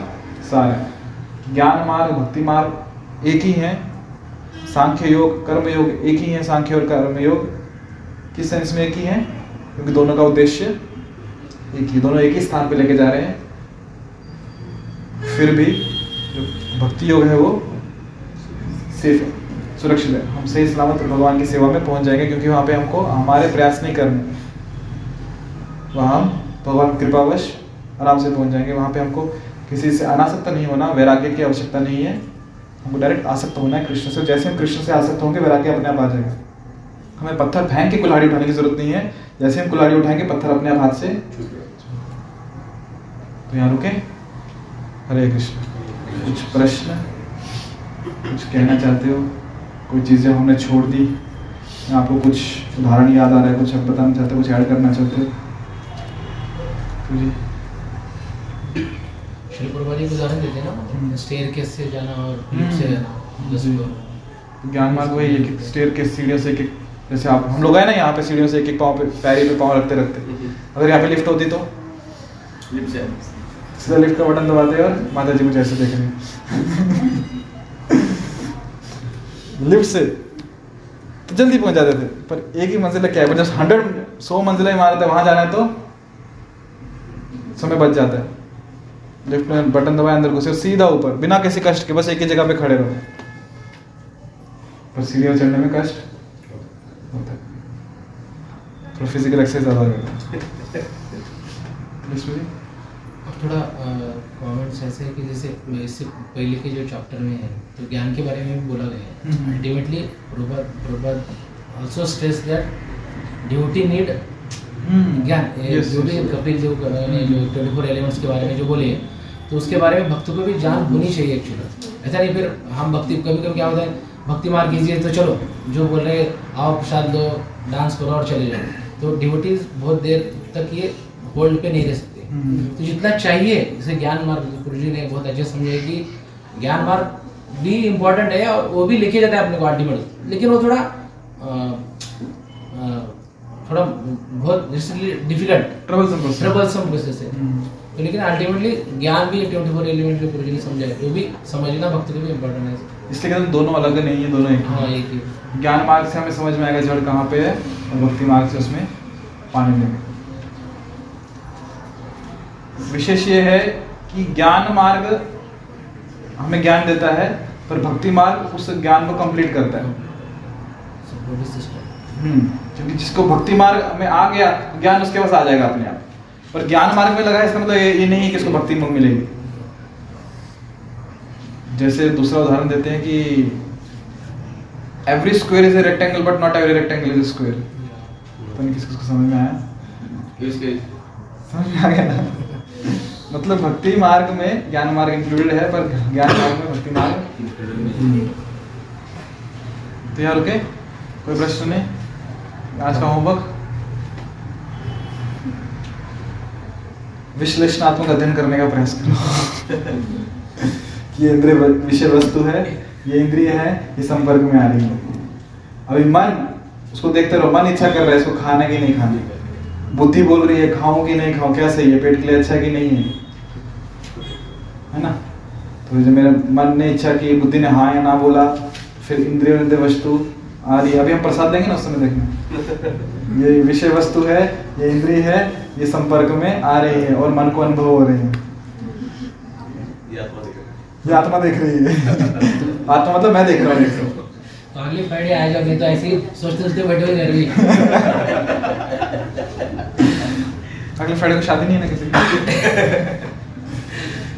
Speaker 1: सार है। ज्ञान मार्ग, भक्ति मार्ग एक ही है। सांख्य योग, कर्म योग एक ही है। सांख्य और कर्म योग किस सेंस में एक ही है? क्योंकि दोनों का उद्देश्य एक ही दोनों एक ही स्थान पे लेके जा रहे हैं। फिर भी जो भक्ति योग है वो सेफ़ है। सुरक्षित है। हम सही सलामत भगवान की सेवा में पहुँच जाएँगे क्योंकि वहाँ पे हमको हमारे प्रयास नहीं करने। वहाँ भगवान कृपावश आराम से पहुँच जाएँगे। वहाँ पे हमको किसी से अनासक्त नहीं होना, वैराग्य की आवश्यकता नहीं है। हमको डायरेक्ट आसक्त होना है कृष्ण से। जैसे हम कृष्ण से आसक्त होंगे, वैराग्य अपने आप आ जाएगा। हमें पत्थर फेंक के कुल्हाड़ी उठाने की ज़रूरत नहीं है। जैसे हम कुल्हाड़ी उठाएँगे, पत्थर अपने आप हाथ से तो यहाँ रुके। हरे कृष्ण, कुछ प्रश्न, कुछ कहना चाहते हो? कोई चीज़ें हमने छोड़ दी आपको कुछ उदाहरण याद आ रहा है कुछ आप बताना चाहते हो कुछ ऐड करना चाहते हो तो जी
Speaker 3: श्री प्रभुपाद उदाहरण देते
Speaker 1: हम्म।
Speaker 3: ना स्टेयर केस से जाना और
Speaker 1: हम्म।
Speaker 3: से जाना। फ्लोर
Speaker 1: ज्ञान मार्ग वही है कि स्टेयर के सीढ़ियों से एक एक जैसे आप हम लोग आए ना यहाँ पे सीढ़ियों से एक एक पाँव पे पैरी पे पाँव रखते रखते अगर यहाँ पे लिफ्ट होती तो
Speaker 2: लिप से
Speaker 1: सीधा लिफ्ट का बटन दबाते और माता जी मुझे ऐसे देख रही हैं। लिफ्ट से तो जल्दी पहुँच जाते थे। पर एक ही मंजिल क्या है? जब हंड्रेड सौ मंजिला इमारत है वहाँ जाना है तो समय बच जाता है। लिफ्ट में बटन दबाए, अंदर घुसे सीधा ऊपर, बिना किसी कष्ट के, बस एक ही जगह पे खड़े रहो। पर सीढ़ियों चढ़ने में कष्ट होता है। थोड़ा फ़िज़िकल एक्सरसाइज ज़्यादा करता है।
Speaker 3: थोड़ा कमेंट्स ऐसे है कि जैसे इससे पहले के जो चैप्टर में है तो ज्ञान के बारे में भी बोला गया है। Ultimately also stress that duty need ज्ञान। जो भी कपिल जो ने जो ट्वेंटी फोर एलिमेंट्स के बारे में जो बोले तो उसके बारे में भक्तों को भी जान होनी चाहिए एक्चुअली ऐसा नहीं फिर हम भक्ति कभी कभी क्या होता है भक्ति मार कीजिए तो चलो जो बोल रहे हैं, आओ प्रसाद दो डांस करो और चले जाओ। तो डिवोटीज बहुत देर तक ये होल्ड पे नहीं रह सकते। तो जितना चाहिए जैसे ज्ञान मार्ग गुरु जी ने बहुत अच्छे समझाया कि ज्ञान मार्ग भी इम्पोर्टेंट है और वो भी लेके जाता है अपने को अल्टीमेट लेकिन वो थोड़ा थोड़ा बहुत difficult
Speaker 1: trouble process
Speaker 3: troublesome process है।
Speaker 1: हम्म।
Speaker 3: तो लेकिन अल्टीमेटली ज्ञान भी ट्वेंटी फोर एलिमेंट जो गुरु जी ने समझाया वो भी समझना भक्ति को भी इम्पोर्टेंट है।
Speaker 1: इसलिए कहते हैं दोनों अलग नहीं है दोनों एक
Speaker 3: हाँ एक ही।
Speaker 1: ज्ञान मार्ग से हमें समझ में आएगा जड़ कहाँ पे है और भक्ति मार्ग से उसमें पानी लेंगे विशेष ये है कि ज्ञान मार्ग हमें ज्ञान देता है पर भक्ति मार्ग उस ज्ञान को कंप्लीट करता है। हम्म, क्योंकि जिसको भक्ति मार्ग में आ गया ज्ञान उसके पास आ जाएगा अपने आप। पर ज्ञान मार्ग में लगा है इसका मतलब ये, ये नहीं है कि इसको भक्ति मार्ग मिलेगी। जैसे दूसरा उदाहरण देते हैं कि every square is a rectangle but not every rectangle is square पता नहीं किसको किसको समझ में आया? समझ में आ गया ना? मतलब भक्ति मार्ग में ज्ञान मार्ग इंक्लूडेड है, पर ज्ञान मार्ग में भक्ति मार्ग तो यहाँ रुके, कोई प्रश्न नहीं? आज का होमवर्क विश्लेषणात्मक अध्ययन करने का प्रयास करो। ये इंद्रिय विषय वस्तु है, ये इंद्रिय है, ये संपर्क में आ रही है। अभी मन उसको देखते रहो, मन इच्छा कर रहा है, इसको खाने की नहीं खाने। बुद्धि बोल रही है खाऊं कि नहीं खाऊं क्या सही है पेट के लिए अच्छा कि नहीं है? है ना? तो जब मेरा मन ने इच्छा की बुद्धि ने हाँ या ना बोला फिर इंद्रिय इंद्रिय वस्तु आ रही अभी हम प्रसाद देंगे ना उस समय देखना। ये विषय वस्तु है ये इंद्रिय है ये संपर्क में आ रही है और मन को अनुभव हो है।
Speaker 2: रहा है।
Speaker 1: ये आत्मा देख रही है। आत्मा मतलब मैं देख रहा हूँ।
Speaker 3: तो अगले फ्राइडे आ जाओ नहीं तो ऐसे ही सोचते सोचते बैठे हुए घर में
Speaker 1: अगले फ्राइडे को शादी नहीं है ना किसी की?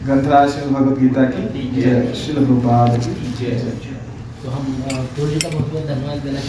Speaker 1: ग्रंथराज श्रीमद् भगवत गीता की जय। श्रील प्रभुपाद की। जय।
Speaker 3: तो हम गुरु जी का बहुत बहुत धन्यवाद देना